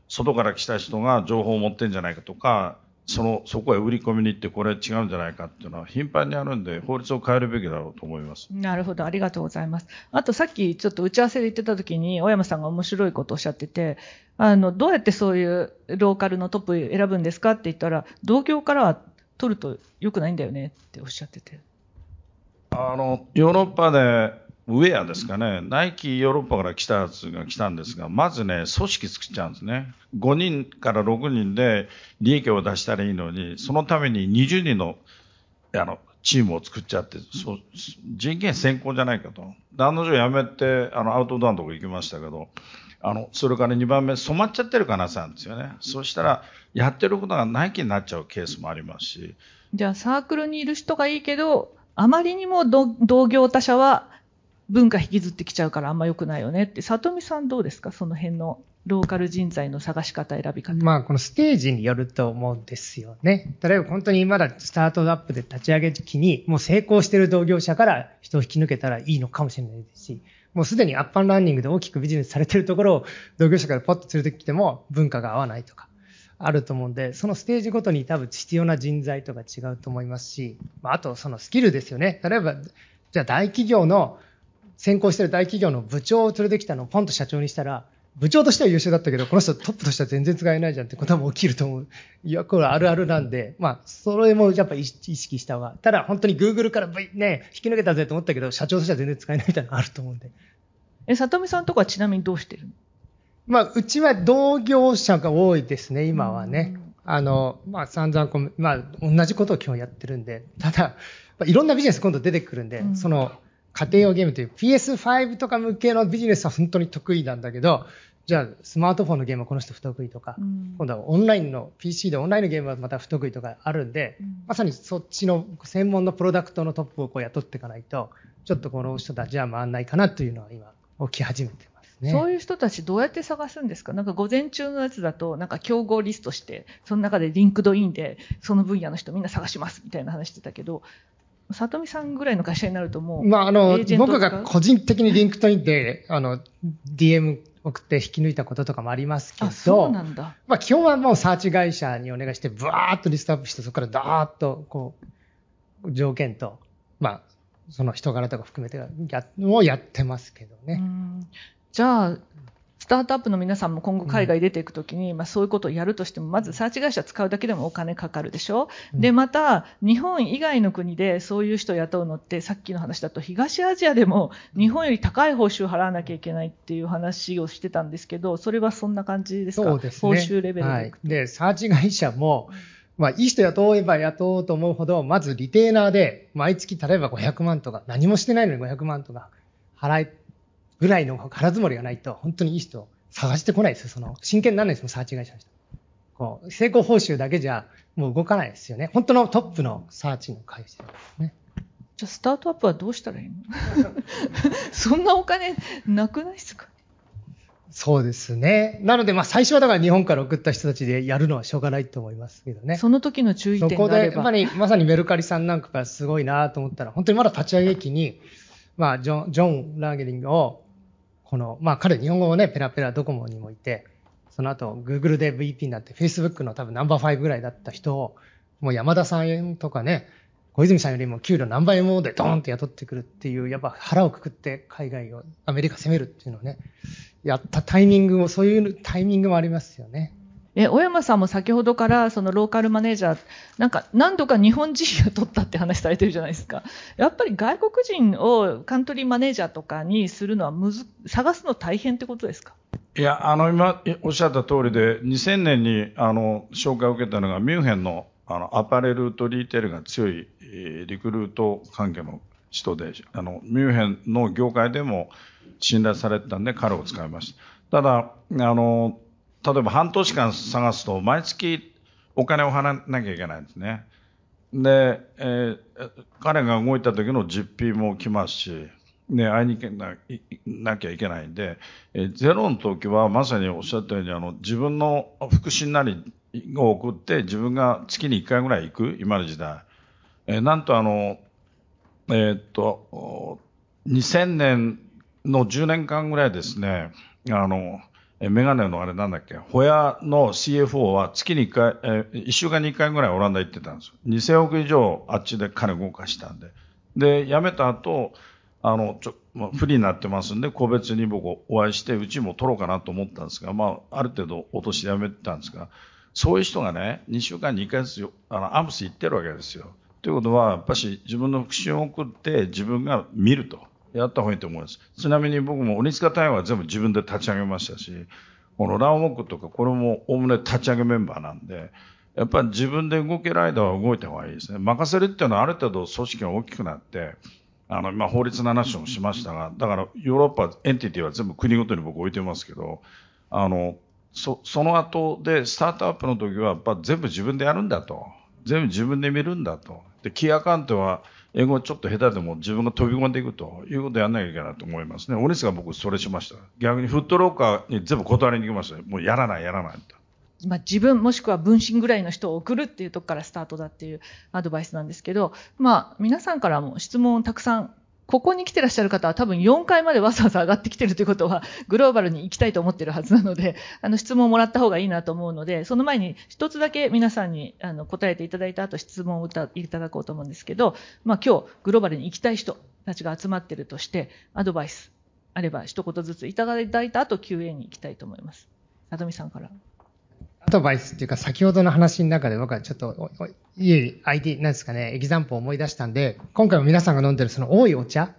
Speaker 1: 外から来た人が情報を持ってんじゃないかとか、その、そこへ売り込みに行ってこれ違うんじゃないかっていうのは頻繁にあるんで、法律を変えるべきだろうと思います。
Speaker 2: なるほど。ありがとうございます。あとさっきちょっと打ち合わせで言ってた時に、小山さんが面白いことをおっしゃってて、あの、どうやってそういうローカルのトップ選ぶんですかって言ったら、同業からは取ると良くないんだよねっておっしゃってて。
Speaker 1: あの、ヨーロッパで、ウェアですかね、ナイキヨーロッパから来たやつが来たんですが、まずね、組織作っちゃうんですね。5人から6人で利益を出したらいいのに、そのために20人の、あの、チームを作っちゃって、そ人権先行じゃないかと。案の定辞めて、あの、アウトドアのとこ行きましたけど、あの、それから2番目、染まっちゃってる可能性なんですよね。そしたら、やってることがナイキになっちゃうケースもありますし。
Speaker 2: じゃあ、サークルにいる人がいいけど、あまりにも同業他社は文化引きずってきちゃうからあんま良くないよねって、里見さんどうですか？その辺のローカル人材の探し方、選び方。
Speaker 3: まあ、このステージによると思うんですよね。例えば本当にまだスタートアップで立ち上げ時期に、もう成功してる同業者から人を引き抜けたらいいのかもしれないですし、もうすでにアッパンランニングで大きくビジネスされてるところを同業者からポッと連れてきても文化が合わないとか、あると思うんで、そのステージごとに多分必要な人材とか違うと思いますし、あとそのスキルですよね。例えば、じゃあ大企業の、先行してる大企業の部長を連れてきたのをポンと社長にしたら、部長としては優秀だったけど、この人トップとしては全然使えないじゃんってことも起きると思う。いや、これあるあるなんで、まあ、それもやっぱ意識した方が。ただ、本当に Google からね、引き抜けたぜと思ったけど、社長としては全然使えないみたいなのあると思うんで。
Speaker 2: え、里見さんとこはちなみにどうしてる
Speaker 3: まあ、うちは同業者が多いですね、今はね。あの、まあ、散々こう、まあ、同じことを基本やってるんで、ただ、いろんなビジネス今度出てくるんで、うん、その、家庭用ゲームという PS5 とか向けのビジネスは本当に得意なんだけど、じゃあスマートフォンのゲームはこの人不得意とか、うん、今度はオンラインの PC でオンラインのゲームはまた不得意とかあるんで、うん、まさにそっちの専門のプロダクトのトップをこう雇っていかないと、ちょっとこの人たちは回んないかなというのは今起き始めてますね。
Speaker 2: そういう人たちどうやって探すんですか？なんか午前中のやつだと、なんか競合リストして、その中でリンクドインでその分野の人みんな探しますみたいな話してたけど、里見さんぐらいの会社になるともう、
Speaker 3: まあ、あの、僕が個人的にリンクトインで、あの、DM 送って引き抜いたこととかもありますけど、
Speaker 2: そうなんだ。
Speaker 3: まあ基本はもうサーチ会社にお願いして、ブワーっとリストアップして、そこからダーッと、こう、条件と、まあ、その人柄とか含めてや、をやってますけどね。
Speaker 2: じゃあ、タートアップの皆さんも今後海外出ていくときに、まあそういうことをやるとしても、まずサーチ会社使うだけでもお金かかるでしょ、うん、で、また、日本以外の国でそういう人を雇うのって、さっきの話だと東アジアでも日本より高い報酬を払わなきゃいけないっていう話をしてたんですけど、それはそんな感じですか？
Speaker 3: そうですね。
Speaker 2: 報酬レベルで、
Speaker 3: はい。で、サーチ会社も、まあ、いい人雇えば雇おうと思うほど、まずリテーナーで、毎月例えば500万とか、何もしてないのに500万とか、払え、ぐらいの腹積もりがないと、本当にいい人探してこないですよ。その、真剣にならないですもん、サーチ会社の人。こう、成功報酬だけじゃ、もう動かないですよね。本当のトップのサーチの会社ですね。
Speaker 2: じゃあ、スタートアップはどうしたらいいの？そんなお金なくないですか？
Speaker 3: そうですね。なので、まあ、最初はだから日本から送った人たちでやるのはしょうがないと思いますけどね。
Speaker 2: その時の注意点が
Speaker 3: そこで、やっぱりまさにメルカリさんなんかがすごいなと思ったら、本当にまだ立ち上げ期に、まあ、ジョン、ジョン・ラーゲリングを、この、まあ、彼日本語もね、ペラペラドコモにもいて、その後、Google で VP になって、Facebook の多分ナンバー5ぐらいだった人を、もう山田さんとかね、小泉さんよりも給料何倍もでドーンって雇ってくるっていう、やっぱ腹をくくって海外を、アメリカ攻めるっていうのをね、やったタイミングも、そういうタイミングもありますよね。
Speaker 2: え、小山さんも先ほどからそのローカルマネージャー、なんか何度か日本人を取ったって話されてるじゃないですか。やっぱり外国人をカントリーマネージャーとかにするのはむず、探すの大変ってことですか？
Speaker 1: いや、あの、今おっしゃった通りで、2000年にあの、紹介を受けたのがミュンヘンのあの、アパレルとリーテールが強い、リクルート関係の人で、あの、ミュンヘンの業界でも信頼されてたんで彼を使いました。ただ、あの、例えば半年間探すと毎月お金を払わなきゃいけないんですね。で、えー、彼が動いた時の実費も来ますし、ね、会いに行けななきゃいけないんで、えー、ゼロの時はまさにおっしゃったように、あの、自分の腹心なりを送って自分が月に1回ぐらい行く、今の時代。えー、なんとあの、えー、っと、2000年の10年間ぐらいですね、あの、えメガネのあれなんだっけ、ホヤの CFO は月に1回、えー、1週間に1回ぐらいオランダ行ってたんですよ。2000億以上あっちで金動かしたんで。で、辞めた後、あの、ちょ、まあ、不利になってますんで、個別に僕お会いして、うちも取ろうかなと思ったんですが、まあ、ある程度落として辞めてたんですが、そういう人がね、2週間に1回ずつあのアムス行ってるわけですよ。ということは、やっぱし自分の復習を送って自分が見ると。やった方がいいと思います。ちなみに僕も鬼塚対話は全部自分で立ち上げましたし、このランモックとかこれもおおむね立ち上げメンバーなんで、やっぱり自分で動ける間は動いた方がいいですね。任せるっていうのはある程度組織が大きくなって、あの、まあ、法律の話もしましたが、だからヨーロッパエンティティは全部国ごとに僕置いてますけど、あの、そ、その後でスタートアップの時はやっぱ全部自分でやるんだと。全部自分で見るんだと。で、キーアカウントは英語ちょっと下手でも自分が飛び込んでいくということをやらなきゃいけないと思いますね。オリスが僕それしました。逆にフットローカーに全部断りに行きました。もうやらないやらないと。
Speaker 2: まあ、自分もしくは分身ぐらいの人を送るっていうとこからスタートだっていうアドバイスなんですけど、まあ、皆さんからも質問をたくさんここに来てらっしゃる方は多分4階までわざわざ上がってきてるということは、グローバルに行きたいと思ってるはずなので、あの、質問をもらった方がいいなと思うので、その前に一つだけ皆さんにあの答えていただいた後質問をいただこうと思うんですけど、まあ今日グローバルに行きたい人たちが集まってるとして、アドバイスあれば一言ずついただいた後 QA に行きたいと思います。さとみさんから。
Speaker 3: アドバイスっていうか、先ほどの話の中で僕はちょっと、いい ID、なんですかね、エキザンプを思い出したんで、今回も皆さんが飲んでるその多いお茶、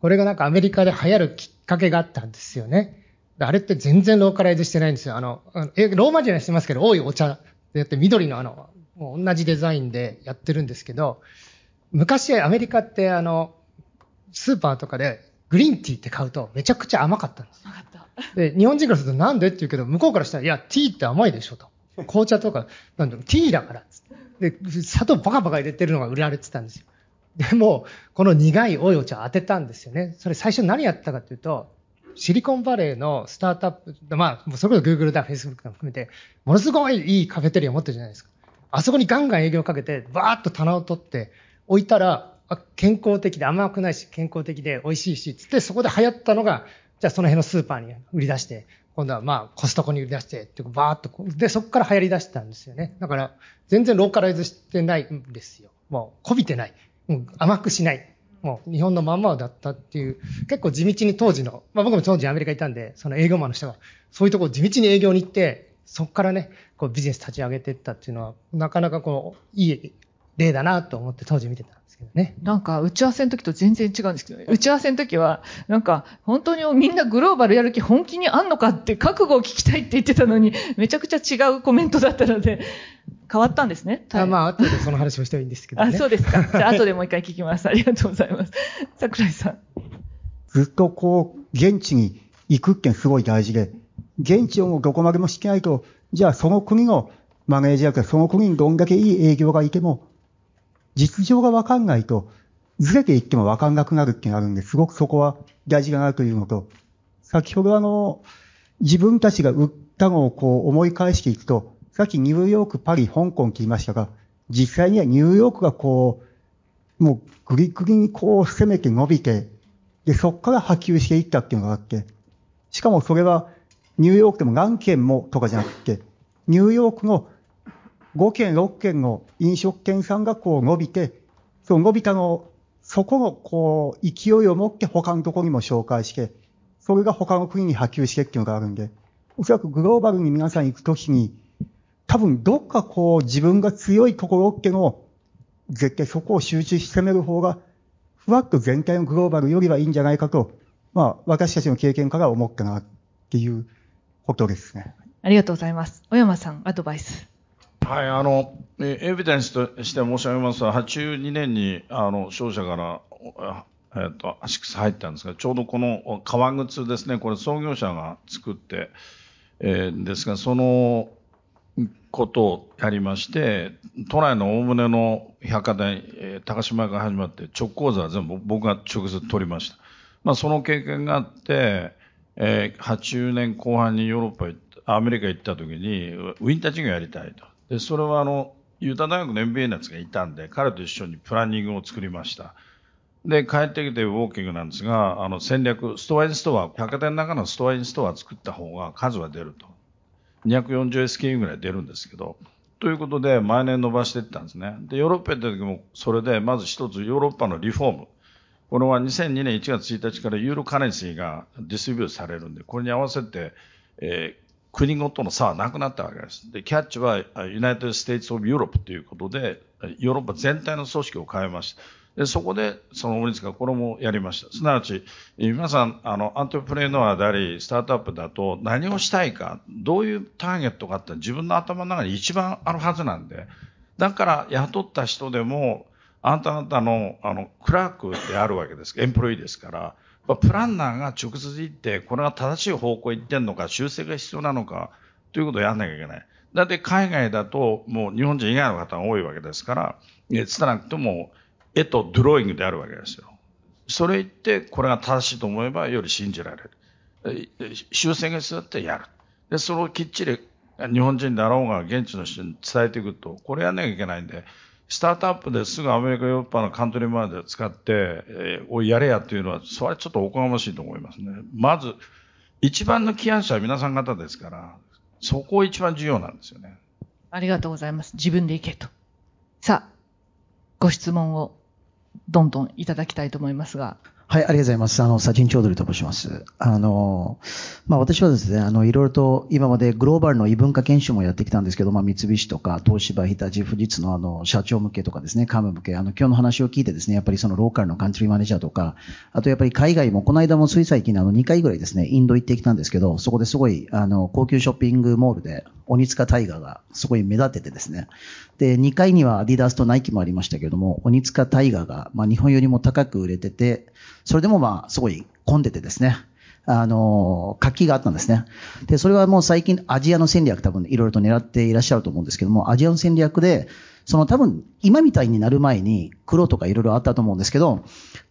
Speaker 3: これがなんかアメリカで流行るきっかけがあったんですよね。あれって全然ローカライズしてないんですよ。あの、えローマ字にはしてますけど、多いお茶でやって緑のあの、もう同じデザインでやってるんですけど、昔アメリカってあの、スーパーとかでグリーンティーって買うとめちゃくちゃ甘かったんです。で、日本人からするとなんでって言うけど、向こうからしたら、いや、ティーって甘いでしょと。紅茶とか、なんだろう、ティーだから。で、砂糖バカバカ入れてるのが売られてたんですよ。でも、この苦い多いお茶を当てたんですよね。それ最初何やったかというと、シリコンバレーのスタートアップ、まあ、それこそ Google だ、Facebook だ含めて、ものすごいいいカフェテリアを持ってるじゃないですか。あそこにガンガン営業かけて、バーッと棚を取って置いたら、健康的で甘くないし、健康的で美味しいし、つってそこで流行ったのが、じゃあその辺のスーパーに売り出して、今度はまあコストコに売り出して、ってバーッと、で、そこから流行り出したんですよね。だから、全然ローカライズしてないんですよ。もう、こびてない。甘くしない。もう日本のまんまだったっていう、結構地道に当時の、まあ僕も当時アメリカいたんで、その営業マンの人が、そういうところ地道に営業に行って、そこからね、こうビジネス立ち上げていったっていうのは、なかなかこう、いい例だなと思って当時見てたんですけどね。
Speaker 2: なんか、打ち合わせの時と全然違うんですけどね。打ち合わせの時は、なんか、本当にみんなグローバルやる気本気にあんのかって覚悟を聞きたいって言ってたのに、めちゃくちゃ違うコメントだったので、変わったんですね。
Speaker 3: あまあ、後でその話をしてもいいんですけど、ね、
Speaker 2: あ、そうですか。じゃあ、後でもう一回聞きます。ありがとうございます。桜井さん。
Speaker 4: ずっとこう、現地に行くってすごい大事で、現地をもどこまでも知ってないと、じゃあその国のマネージャーかその国にどんだけいい営業がいても、実情がわかんないと、ずれていってもわかんなくなるってなるんで、すごくそこは大事だなというのと、先ほどあの、自分たちが売ったのをこう思い返していくと、さっきニューヨーク、パリ、香港って言いましたが、実際にはニューヨークがこう、もうグリグリにこう攻めて伸びて、で、そこから波及していったっていうのがあって、しかもそれはニューヨークでも何件もとかじゃなくて、ニューヨークの5件、6件の飲食店さんがこう伸びて、その伸びたのそこのこう勢いを持って他のところにも紹介して、それが他の国に波及してっていうのがあるんで、おそらくグローバルに皆さん行くときに、多分どっかこう自分が強いところってのを、絶対そこを集中して攻める方が、ふわっと全体のグローバルよりはいいんじゃないかと、まあ私たちの経験から思ったなっていうことですね。
Speaker 2: ありがとうございます。小山さん、アドバイス。
Speaker 1: はい、あの、エビデンスとして申し上げますと、82年に、あの、商社から、えっ、と、アシックス入ったんですが、ちょうどこの革靴ですね、これ創業者が作って、えー、ですが、その、ことをやりまして、都内の大棟の百貨店、えー、高島屋から始まって、直行図は全部僕が直接取りました。まあ、その経験があって、えー、80年後半にヨーロッパ行った、アメリカ行った時に、ウィンター事業やりたいと。で、それはあの、ユタ大学の MBA のやつがいたんで、彼と一緒にプランニングを作りました。で、帰ってきてウォーキングなんですが、あの戦略、 store in store、百貨店の中の store in store を作った方が数は出ると。240SKU ぐらい出るんですけど、ということで、毎年伸ばしていったんですね。で、ヨーロッパ行った時も、それで、まず一つ、ヨーロッパの reform。これは2002年1月1日からユーロ currency が distribute されるんで、これに合わせて、えー、国ごとの差はなくなったわけです。で、キャッチは United States of Europe ということで、ヨーロッパ全体の組織を変えました。で、そこで、その鬼塚、これもやりました。すなわち、皆さん、あの、 entrepreneur であり、スタートアップだと、何をしたいか、どういうターゲットかって自分の頭の中に一番あるはずなんで、だから雇った人でも、あなた方の、あの、クラークであるわけです。エンプロイですから、プランナーが直接行って、これが正しい方向に行ってんのか、修正が必要なのか、ということをやんなきゃいけない。だって海外だと、もう日本人以外の方が多いわけですから、えつたなくても、絵とドローイングであるわけですよ。それ言って、これが正しいと思えば、より信じられる。修正が必要だってやる。で、それをきっちり日本人だろうが現地の人に伝えていくと、これやんなきゃいけないんで、スタートアップですぐアメリカ、ヨーロッパのカントリーマーで使って、えー、おいやれやっていうのは、それはちょっとおこがましいと思いますね。まず、一番の起案者は皆さん方ですから、そこを一番重要なんですよね。
Speaker 2: ありがとうございます。自分で行けと。さあ、ご質問をどんどんいただきたいと思いますが。
Speaker 5: はい、ありがとうございます。あの、サチン・チョードリと申します。あの、まあ、私はですね、あの、いろいろと今までグローバルの異文化研修もやってきたんですけど、まあ、三菱とか、東芝、日立、富士通のあの、社長向けとかですね、幹部向け、あの、今日の話を聞いてですね、やっぱりそのローカルのカントリーマネージャーとか、あとやっぱり海外も、この間もつい最近あの、2回ぐらいですね、インド行ってきたんですけど、そこですごい、あの、高級ショッピングモールで、鬼塚タイガーがすごい目立っててですね。で、2階にはアディダースとナイキもありましたけども、鬼塚タイガーが、まあ、日本よりも高く売れてて、それでもまあ、すごい混んでてですね。あの、活気があったんですね。で、それはもう最近アジアの戦略多分いろいろと狙っていらっしゃると思うんですけども、アジアの戦略で、その多分、今みたいになる前に黒とかいろいろあったと思うんですけど、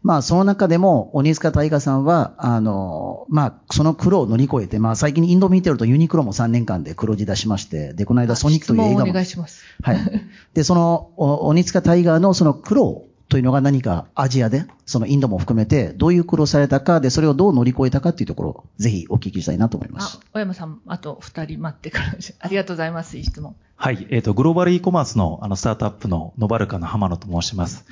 Speaker 5: まあその中でも、鬼塚大河さんは、あの、まあその黒を乗り越えて、まあ最近インド見てるとユニクロも3年間で黒字出しまして、で、この間ソニックという映画も。
Speaker 2: お願いします。
Speaker 5: はい。で、その、鬼塚大河のその黒をというのが何かアジアで、そのインドも含めて、どういう苦労されたか、で、それをどう乗り越えたかっていうところを、ぜひお聞きしたいなと思います。
Speaker 2: あ、小山さん、あと二人待ってから、ありがとうございます。いい質問。
Speaker 6: はい。えっ、ー、と、グローバル e コマースの、あの、スタートアップのノバルカの浜野と申します。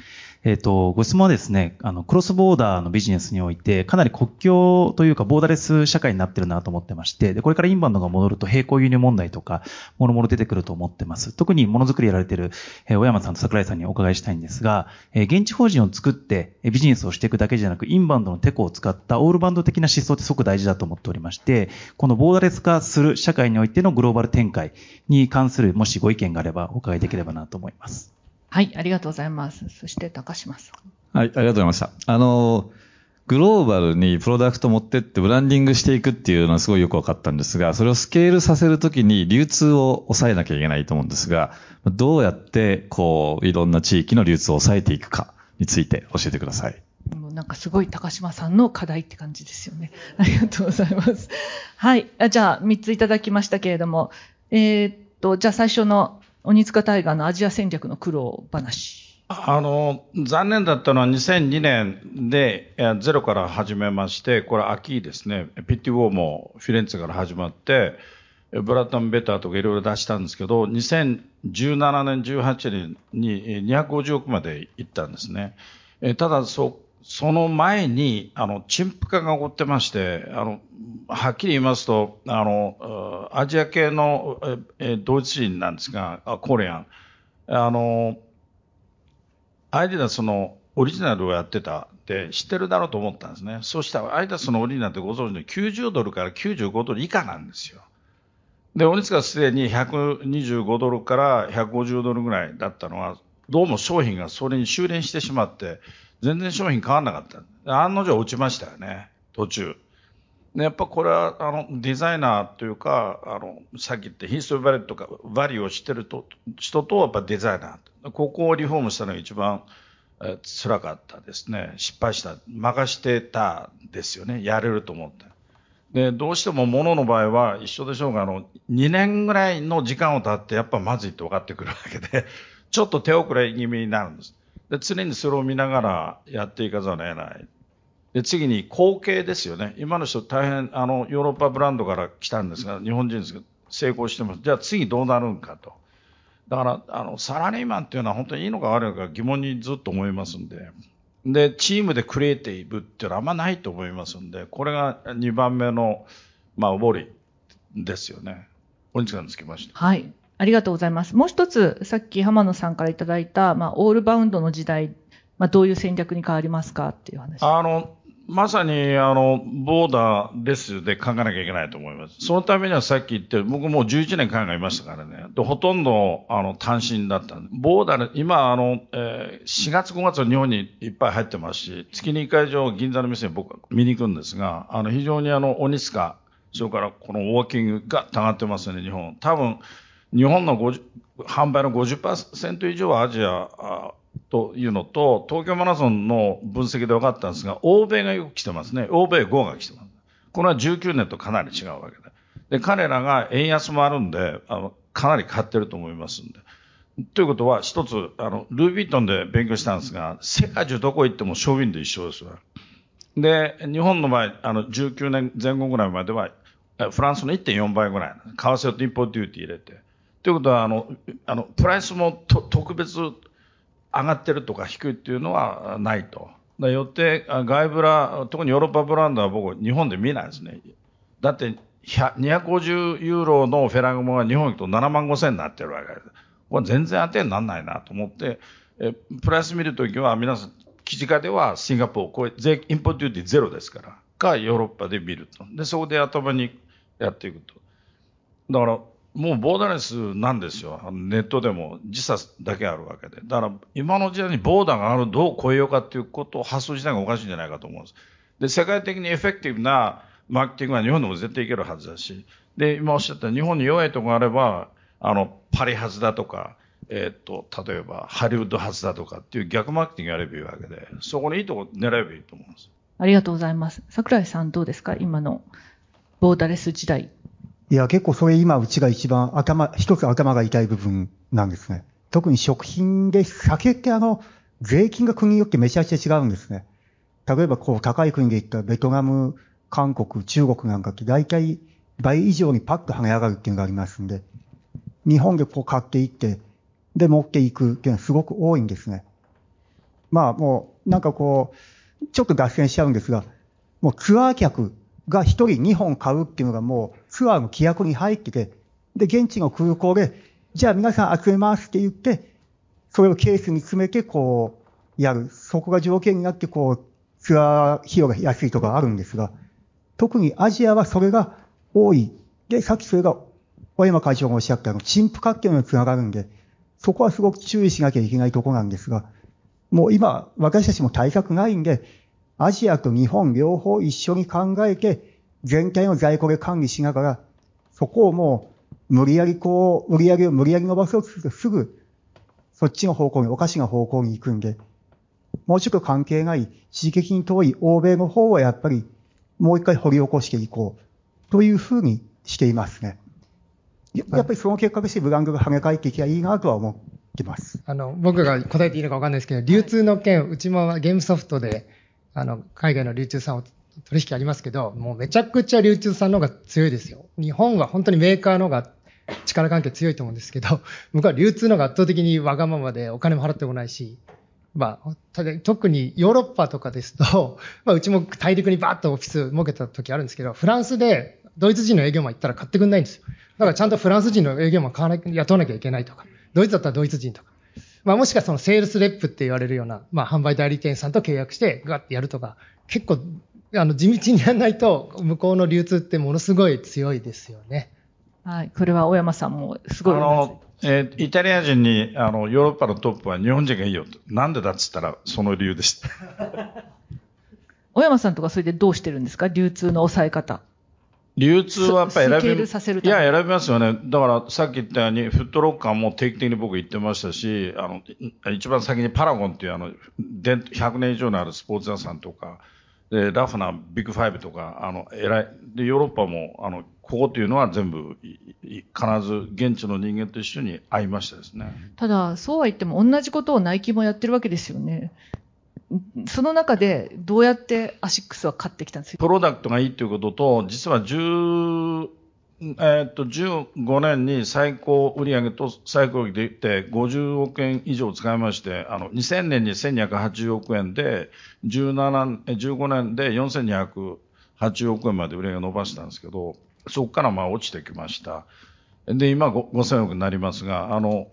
Speaker 6: えっ、と、ご質問はですね、あの、クロスボーダーのビジネスにおいて、かなり国境というか、ボーダレス社会になってるなと思ってまして、で、これからインバウンドが戻ると、並行輸入問題とか、もろもろ出てくると思ってます。特にものづくりやられてる、えー小山さんと桜井さんにお伺いしたいんですが、えー現地法人を作って、えビジネスをしていくだけじゃなく、インバウンドのテコを使ったオールバンド的な思想ってすごく大事だと思っておりまして、このボーダレス化する社会においてのグローバル展開に関する、もしご意見があればお伺いできればなと思います。
Speaker 2: はい、ありがとうございます。そして高島さん。
Speaker 7: はい、ありがとうございました。あの、グローバルにプロダクト持ってってブランディングしていくっていうのはすごいよく分かったんですが、それをスケールさせるときに流通を抑えなきゃいけないと思うんですが、どうやってこう、いろんな地域の流通を抑えていくかについて教えてください。
Speaker 2: もうなんかすごい高島さんの課題って感じですよね。ありがとうございます。はい。あじゃあ、3ついただきましたけれども、えーっと、じゃあ最初の鬼塚タイガーのアジア戦略の苦労話。
Speaker 1: あの、残念だったのは2002年でゼロから始めまして、これ秋ですね、ピッティウォーもフィレンツェから始まって、ブラッドンベターとかいろいろ出したんですけど、2017年、18年に250億まで行ったんですね。ただ、そ、その前に、あの、陳腐化が起こってまして、あの、はっきり言いますと、あの、アジア系のええドイツ人なんですが、あコリアン、あの、アイディダスのオリジナルをやってたって知ってるだろうと思ったんですね。そうしたらアイディダスのオリジナルってご存知の90ドルから95ドル以下なんですよ。で、オニツがすでに125ドルから150ドルぐらいだったのは、どうも商品がそれに修練してしまって、全然商品変わらなかった。案の定落ちましたよね、途中。でやっぱこれはあのデザイナーというか、あのさっき言ってヒストリーバリューとかバリューを知ってると人とやっぱデザイナー。ここをリフォームしたのが一番え辛かったですね。失敗した。任してたですよね。やれると思って。で、どうしても物の場合は一緒でしょうが、あの、2年ぐらいの時間を経ってやっぱまずいって分かってくるわけで、ちょっと手遅れ気味になるんです。で、常にそれを見ながらやっていかざるを得ない。で、次に後継ですよね。今の人大変、あの、ヨーロッパブランドから来たんですが、日本人ですけど、成功してます。じゃあ次どうなるんかと。だから、あの、サラリーマンっていうのは本当にいいのか悪いのか疑問にずっと思いますんで。で、チームでクリエイティブっていうのはあんまないと思いますんで、これが2番目の、まあ、ウォリーですよね。お時間つきました。
Speaker 2: はい。ありがとうございます。もう一つ、さっき浜野さんからいただいた、まあ、オールバウンドの時代、まあ、どういう戦略に変わりますかっていう話。
Speaker 1: あの、まさに、あの、ボーダーレスで考えなきゃいけないと思います。そのためにはさっき言って、僕もう11年間がいましたからね。でほとんど、あの、単身だったんで。ボーダー、今、あの、えー4月5月は日本にいっぱい入ってますし、月に1回以上銀座の店に僕は見に行くんですが、あの、非常にあの、鬼塚、それからこのウォーキングがたがってますね、日本。多分、日本の50販売の50%以上はアジアというのと、東京マラソンの分析で分かったんですが、欧米がよく来てますね。欧米5が来てます。これは19年とかなり違うわけで。で、彼らが円安もあるんで、あの、かなり買ってると思いますんで。ということは、一つ、あの、ルービットンで勉強したんですが、世界中どこ行ってもショーウィンド一緒ですわ。で、日本の場合、あの、19年前後ぐらいまでは、フランスの1.4倍ぐらい。為替とインポートデューティー入れて。ということは、あの、あの、プライスもと特別上がってるとか低いっていうのはないと。だよって、外ブラ、特にヨーロッパブランドは僕、日本で見ないですね。だって、250ユーロのフェラガモが日本行くと7万5千になってるわけです。これ全然当てにならないなと思って、えプライス見るときは皆さん、記事化ではシンガポール、これ税、インポートデューティーゼロですから、かヨーロッパで見ると。で、そこで頭にやっていくと。だから、もうボーダレスなんですよ。ネットでも時差だけあるわけで。だから、今の時代にボーダーがあるどう超えようかっていうことを発想自体がおかしいんじゃないかと思うんです。で、世界的にエフェクティブなマーケティングは日本でも絶対いけるはずだし、で、今おっしゃった日本に弱いところがあれば、あの、パリ発だとか、えっ、と、例えばハリウッド発だとかっていう逆マーケティングやればいいわけで、そこにいいところ狙えばいいと思うんです。
Speaker 2: ありがとうございます。桜井さんどうですか？今のボーダレス時代。
Speaker 4: いや、結構それ今うちが一番頭、一つ頭が痛い部分なんですね。特に食品で、酒ってあの、税金が国によってめちゃくちゃ違うんですね。例えばこう高い国で言ったらベトナム、韓国、中国なんかって大体倍以上にパッと跳ね上がるっていうのがありますんで、日本でこう買っていって、で持っていくっていうのはすごく多いんですね。まあもう、なんかこう、ちょっと脱線しちゃうんですが、もうツアー客が一人二本買うっていうのがもうツアーの規約に入ってて、で、現地の空港で、じゃあ皆さん集めますって言って、それをケースに詰めてこう、やる。そこが条件になってこう、ツアー費用が安いとかあるんですが、特にアジアはそれが多い。で、さっきそれが、小山会長がおっしゃったあの、陳腐活況につながるんで、そこはすごく注意しなきゃいけないとこなんですが、もう今、私たちも対策ないんで、アジアと日本両方一緒に考えて、全体の在庫で管理しながら、そこをもう、無理やりこう、売り上げを無理やり伸ばそうとするとすぐ、そっちの方向に、おかしな方向に行くんで、もうちょっと関係ない、地域的に遠い欧米の方はやっぱり、もう一回掘り起こしていこう、というふうにしていますね。やっぱりその結果としてブランドが跳ね返っていけばいいなとは思ってます。
Speaker 3: あの、僕が答えていいのかわかんないですけど、流通の件、うちもゲームソフトで、あの、海外の流通さんを取引ありますけど、もうめちゃくちゃ流通さんの方が強いですよ。日本は本当にメーカーの方が力関係強いと思うんですけど、僕は流通の方が圧倒的にわがままでお金も払ってこないし、まあ、特にヨーロッパとかですと、まあ、うちも大陸にバーッとオフィス設けた時あるんですけど、フランスでドイツ人の営業マン行ったら買ってくんないんですよ。だからちゃんとフランス人の営業マン買わな雇わなきゃいけないとか、ドイツだったらドイツ人とか。まあもしくはそのセールスレップって言われるような、まあ販売代理店さんと契約してガッてやるとか、結構、あの、地道にやらないと、向こうの流通ってものすごい強いですよね。
Speaker 2: はい。これは小山さんもすごい。あの、
Speaker 1: えー、イタリア人に、あの、ヨーロッパのトップは日本人がいいよと。なんでだっつったら、その理由でした。
Speaker 2: 小山さんとかそれでどうしてるんですか？流通の抑え方。
Speaker 1: 流通はやっぱり選び、
Speaker 2: い
Speaker 1: や、選びますよね。だからさっき言ったように、フットロッカーも定期的に僕行ってましたし、あの、一番先にパラゴンっていうあの、100年以上のあるスポーツ屋さんとか、で、ラフなビッグファイブとか、あの、偉い。で、ヨーロッパも、あの、ここっていうのは全部、必ず現地の人間と一緒に会いましたですね。
Speaker 2: ただ、そうは言っても同じことをナイキもやってるわけですよね。その中でどうやってアシックスは勝ってきたんです？か
Speaker 1: プロダクトがいいということと、実は10、えっと、15年に最高売上と最高益でって50億円以上使いまして、あの、2000年に1280億円で、17、15年で4280億円まで売り上げ伸ばしたんですけど、そこからまあ落ちてきました。で、今5000億になりますが、あの、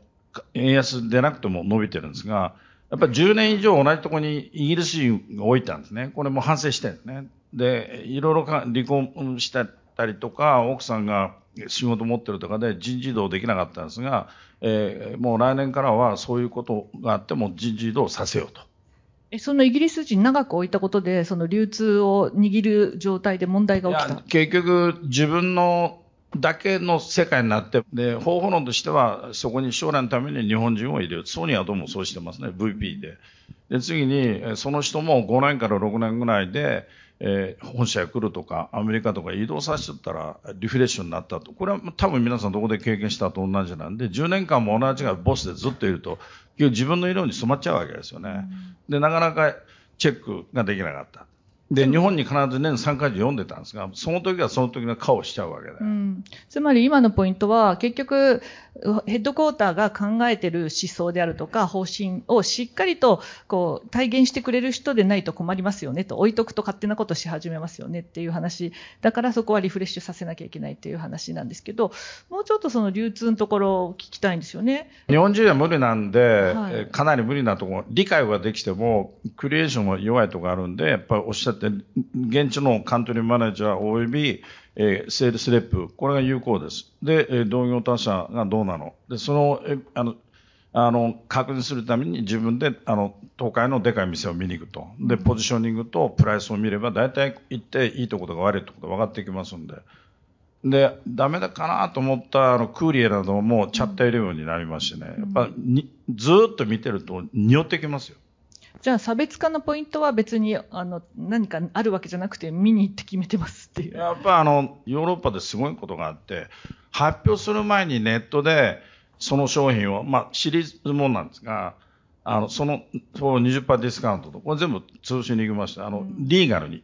Speaker 1: 円安でなくても伸びてるんですが、やっぱり10年以上同じところにイギリス人が置いたんですね。これも反省してるんですね。で、いろいろか離婚したりとか、奥さんが仕事持ってるとかで人事異動できなかったんですが、えー、もう来年からはそういうことがあっても人事異動させようと。
Speaker 2: え、そのイギリス人長く置いたことで、その流通を握る状態で問題が起きた？
Speaker 1: 結局、自分のだけの世界になって、で、方法論としては、そこに将来のために日本人を入れる。ソニーはどうもそうしてますね、VP で。で、次に、その人も5年から6年ぐらいで、えー、本社へ来るとか、アメリカとか移動させてたら、リフレッシュになったと。これは多分皆さんどこで経験したと同じなんで、10年間も同じがボスでずっといると、自分の色に染まっちゃうわけですよね。で、なかなかチェックができなかった。で、日本に必ず年3回読んでたんですが、その時はその時の顔しちゃうわけだよ。う
Speaker 2: ん、つまり今のポイントは、結局、ヘッドクォーターが考えてる思想であるとか、方針をしっかりと、こう、体現してくれる人でないと困りますよねと、置いとくと勝手なことし始めますよねっていう話。だからそこはリフレッシュさせなきゃいけないっていう話なんですけど、もうちょっとその流通のところを聞きたいんですよね。
Speaker 1: 日本人は無理なんで、はい、かなり無理なところ、理解はできても、クリエーションは弱いところがあるんで、やっぱりおっしゃって、現地のカントリーマネージャー及び、えー、セールスレップ、これが有効です。で、えー、同業他社がどうなの？で、その、えあの、あの、確認するために自分で、あの、都会のでかい店を見に行くと。で、ポジショニングとプライスを見れば、大体行っていいところが悪いところが分かってきますんで。で、ダメだかなと思ったあのクーリエなどもチャットイレブンになりましてね、やっぱにずっと見てると匂ってきますよ。
Speaker 2: じゃあ差別化のポイントは別にあの何かあるわけじゃなくて見に行って決めてますっていう。
Speaker 1: やっぱあのヨーロッパですごいことがあって発表する前にネットでその商品を、まあ、シリーズもんなんですが、あの、その、そう20%ディスカウントと、これ全部通信に行きました。あの、うん、リーガルに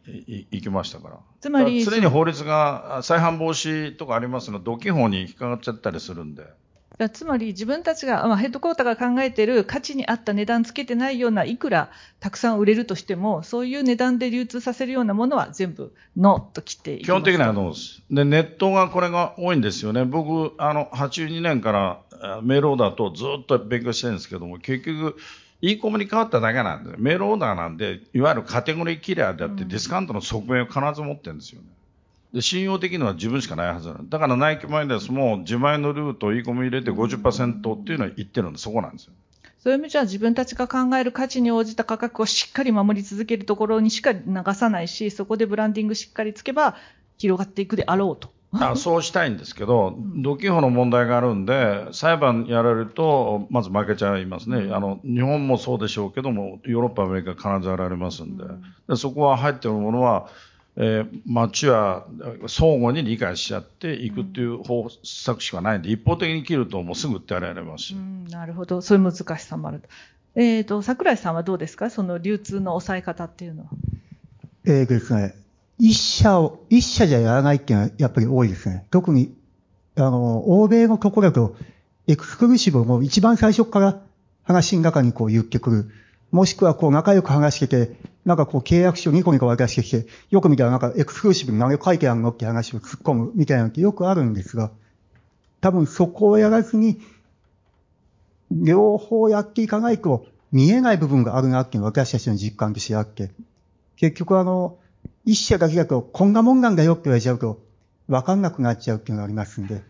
Speaker 1: 行きましたから。
Speaker 2: つまり、
Speaker 1: 常に法律が再犯防止とかありますので、土器法に引っかかっちゃったりするんで。
Speaker 2: らつまり自分たちが、まあ、ヘッドクォーターが考えている価値に合った値段つけてないようないくらたくさん売れるとしても、そういう値段で流通させるようなものは全部ノーと切って
Speaker 1: 基本的にはノーです。で、ネットがこれが多いんですよね。僕、あの、82年からメールオーダーとずっと勉強してるんですけども、結局、e コムに変わっただけなんで、メールオーダーなんで、いわゆるカテゴリーキラーであって、ディスカウントの側面を必ず持ってるんですよね。で、信用できるのは自分しかないはずなの。だからナイキマイナスも自前のルートを e コム入れて50%っていうのは言ってるんで、そこなんですよ。
Speaker 2: そういう意味じゃ自分たちが考える価値に応じた価格をしっかり守り続けるところにしか流さないし、そこでブランディングしっかりつけば広がっていくであろうと。
Speaker 1: あそうしたいんですけど、土器法の問題があるんで、裁判やられると、まず負けちゃいますね。あの、日本もそうでしょうけども、ヨーロッパ、アメリカ必ずやられますんで、でそこは入ってるものは、えー、町は相互に理解し合っていくっていう方策しかないんで、一方的に切るともうすぐってやられますし。
Speaker 2: なるほど。そういう難しさもある。えっ、ー、と、桜井さんはどうですか？その流通の抑え方っていうのは。
Speaker 4: えーですね、一社を、一社じゃやらないっていうのはやっぱり多いですね。特に、あの、欧米のところだと、エクスクルーシブも一番最初から話の中にこう言ってくる。もしくはこう仲良く話してて、なんかこう契約書ニコニコ渡してきて、よく見たらなんかエクスクルーシブに何を書いてあるのって話を突っ込むみたいなのってよくあるんですが、多分そこをやらずに、両方やっていかないと見えない部分があるなっていうのは私たちの実感としてあって、結局あの、一社だけだと、こんなもんなんだよって言われちゃうと、わかんなくなっちゃうっていうのがありますんで、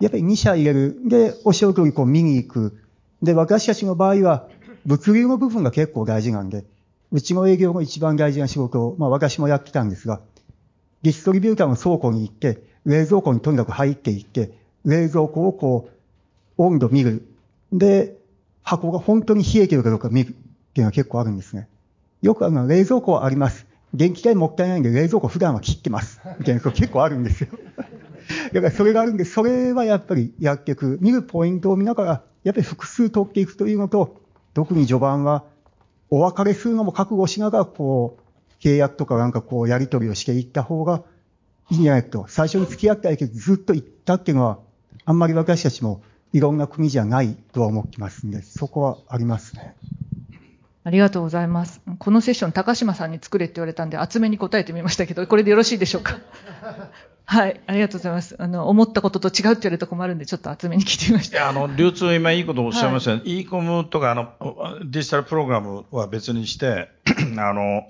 Speaker 4: やっぱり二社入れる。で、お仕事にこう見に行く。で、私たちの場合は、物流の部分が結構大事なんで、うちの営業が一番大事な仕事を、まあ私もやってたんですが、ディストリビューターの倉庫に行って、冷蔵庫にとにかく入っていって、冷蔵庫をこう、温度見る。で、箱が本当に冷えてるかどうか見るっていうのは結構あるんですね。よくあの、冷蔵庫はあります。電気代もったいないんで冷蔵庫普段は切ってます。みたいな、結構あるんですよ。だからそれがあるんで、それはやっぱりやっていく。見るポイントを見ながら、やっぱり複数取っていくというのと、特に序盤は、お別れするのも覚悟しながら、こう、契約とかなんかこう、やり取りをしていった方がいいんじゃないかと。最初に付き合ったけどずっと行ったっていうのは、あんまり私たちもいろんな国じゃないとは思ってますんで、そこはありますね。
Speaker 2: ありがとうございます。このセッション、高島さんに作れって言われたんで、厚めに答えてみましたけど、これでよろしいでしょうか？はい、ありがとうございます。あの、思ったことと違うって言われると困るんで、ちょっと厚めに聞いてみました。
Speaker 1: いや、あの、流通、今いいことをおっしゃいましたね。はい、e コムとか、あの、デジタルプログラムは別にして、あの、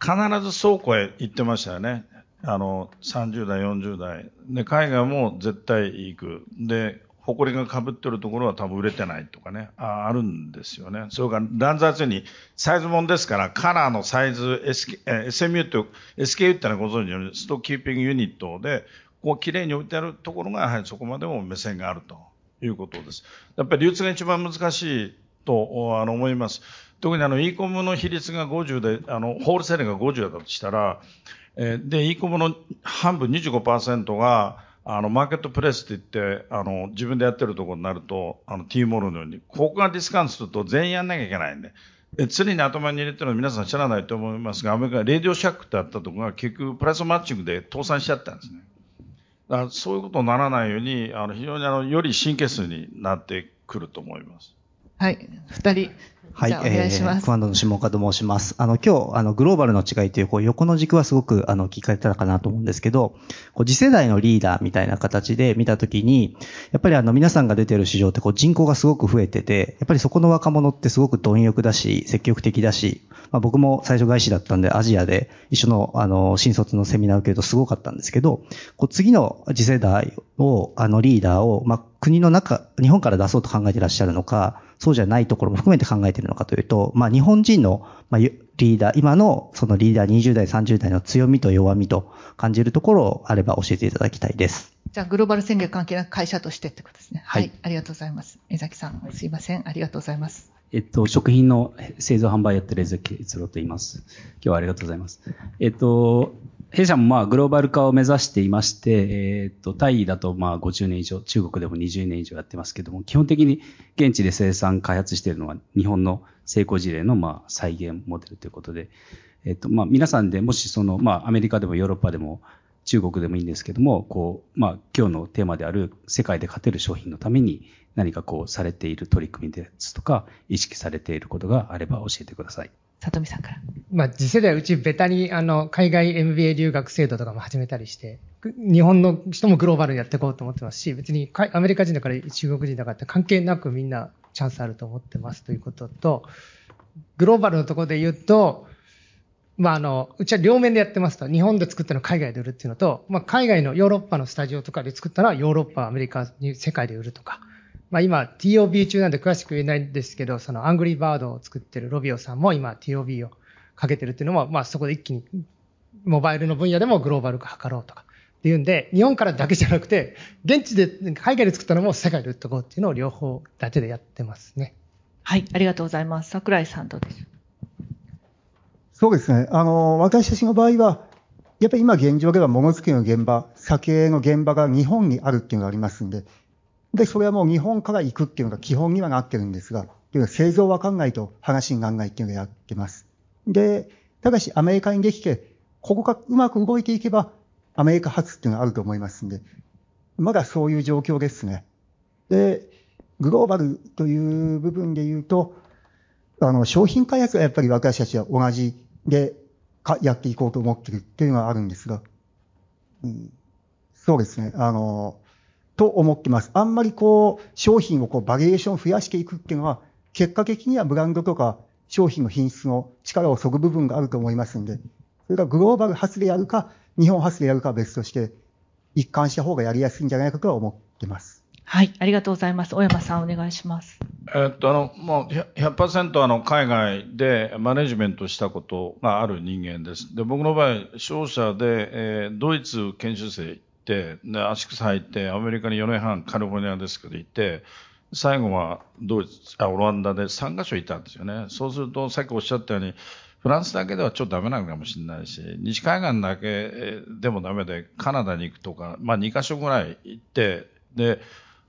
Speaker 1: 必ず倉庫へ行ってましたよね。あの、30代、40代。で、海外も絶対行く。で、埃がかぶってるところは多分売れてないとかね、ああるんですよね。それから乱雑にサイズもんですから、カラーのサイズ、SK、SMU って、SKU ってのはご存知のように、ストッキーピングユニットで、こう綺麗に置いてあるところが、やはりそこまでも目線があるということです。やっぱり流通が一番難しいとあの思います。特にあの e コムの比率が50で、あのホールセールが50だとしたら、えー、で e コムの半分25%があの、マーケットプレスって言って、あの、自分でやってるところになると、あの、T モールのように、ここがディスカウントすると全員やんなきゃいけないんで、え常に頭に入れてるのは皆さん知らないと思いますが、アメリカ、レディオシャックってあったところが結局プライスマッチングで倒産しちゃったんですね。だからそういうことにならないように、あの、非常にあの、より神経質になってくると思います。
Speaker 2: はい。二人、はい、お願いします。えー、
Speaker 8: クワンドの下岡と申します。あの、今日、あの、グローバルの違いという、こう、横の軸はすごく、あの、聞かれたかなと思うんですけど、こう、次世代のリーダーみたいな形で見たときに、やっぱりあの、皆さんが出てる市場って、こう、人口がすごく増えてて、やっぱりそこの若者ってすごく貪欲だし、積極的だし、まあ、僕も最初外資だったんで、アジアで一緒の、あの、新卒のセミナー受けるとすごかったんですけど、こう、次の次世代を、あの、リーダーを、まあ、国の中、日本から出そうと考えていらっしゃるのか、そうじゃないところも含めて考えているのかというと、まあ日本人の、まあ、リーダー、今のそのリーダー20代、30代の強みと弱みと感じるところをあれば教えていただきたいです。
Speaker 2: じゃあ、グローバル戦略関係なく会社としてってことですね。はい。はい、ありがとうございます。江崎さん、すいません。ありがとうございます。
Speaker 9: えっと、食品の製造販売やってる江崎哲郎と言います。今日はありがとうございます。えっと、弊社もまあグローバル化を目指していまして、えっ、と、タイだとまあ50年以上、中国でも20年以上やってますけども、基本的に現地で生産開発しているのは日本の成功事例のまあ再現モデルということで、えっ、と、まあ皆さんでもしその、まあアメリカでもヨーロッパでも中国でもいいんですけども、こう、まあ、今日のテーマである世界で勝てる商品のために何かこうされている取り組みですとか、意識されていることがあれば教えてください。
Speaker 2: 里見さんから。
Speaker 3: まあ、次世代うちベタにあの海外 MBA 留学制度とかも始めたりして、日本の人もグローバルにやっていこうと思ってますし、別にアメリカ人だから中国人だからって関係なくみんなチャンスあると思ってますということと、グローバルのところで言うと、まあ、あの、うちは両面でやってますと、日本で作ったのを海外で売るっていうのと、まあ、海外のヨーロッパのスタジオとかで作ったのはヨーロッパ、アメリカに世界で売るとか、まあ、今 TOB 中なんで詳しく言えないんですけど、そのアングリーバードを作ってるロビオさんも今 TOB をかけてるっていうのも、まあ、そこで一気にモバイルの分野でもグローバル化図ろうとか。っていうんで、日本からだけじゃなくて、現地で、海外で作ったのも世界で売っとこうっていうのを両方だけでやってますね。
Speaker 2: はい、ありがとうございます。桜井さんどうです
Speaker 4: そうですね。あの、私たちの場合は、やっぱり今現状ではものづくりの現場、酒の現場が日本にあるっていうのがありますんで、で、それはもう日本から行くっていうのが基本にはなってるんですが、いう製造わかんないと話にならないっていうのをやってます。で、ただしアメリカにできて、ここがうまく動いていけば、アメリカ発っていうのがあると思いますんで、まだそういう状況ですね。で、グローバルという部分で言うと、あの、商品開発はやっぱり私たちは同じでかやっていこうと思ってるっていうのがあるんですが、うん、そうですね。あの、と思ってます。あんまりこう、商品をこう、バリエーション増やしていくっていうのは、結果的にはブランドとか商品の品質の力を削ぐ部分があると思いますんで、それがグローバル発でやるか、日本発でやるかは別として、一貫した方がやりやすいんじゃないかとは思ってます。
Speaker 2: はい、ありがとうございます。小山さん、お願いします。
Speaker 1: えっと、あの、もう100%あの、海外でマネジメントしたことがある人間です。で、僕の場合、商社で、えー、ドイツ研修生行って、で、足草入って、アメリカに4年半、カリフォルニアですけど行って、最後はドイツ、あ、オランダで3カ所いたんですよね。そうすると、さっきおっしゃったように、フランスだけではちょっとダメなのかもしれないし、西海岸だけでもダメで、カナダに行くとか、まあ2カ所ぐらい行って、で、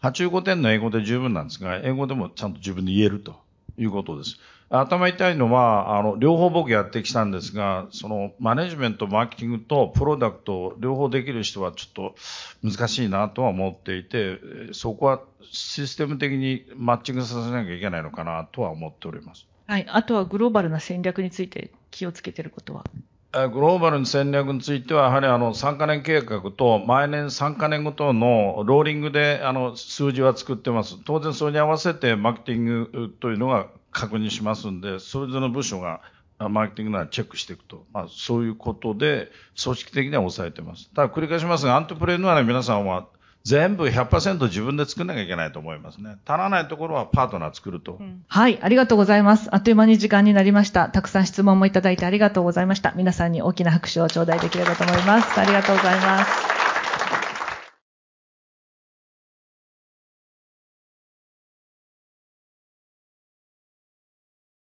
Speaker 1: 85点の英語で十分なんですが、英語でもちゃんと自分で言えるということです。頭痛いのは、あの、両方僕やってきたんですが、その、マネジメント、マーケティングとプロダクト、両方できる人はちょっと難しいなとは思っていて、そこはシステム的にマッチングさせなきゃいけないのかなとは思っております。
Speaker 2: はい。あとはグローバルな戦略について気をつけていることは？
Speaker 1: グローバルの戦略については、やはりあの3カ年計画と毎年3カ年ごとのローリングであの数字は作ってます。当然それに合わせてマーケティングというのが確認しますんで、それぞれの部署がマーケティングならチェックしていくと。まあそういうことで組織的には抑えてます。ただ繰り返しますが、アントプレーヌアの皆さんは全部100%自分で作んなきゃいけないと思いますね。足らないところはパートナー作ると、
Speaker 2: うん、はい、ありがとうございます。あっという間に時間になりました。たくさん質問もいただいてありがとうございました。皆さんに大きな拍手を頂戴できればと思います。ありがとうございます。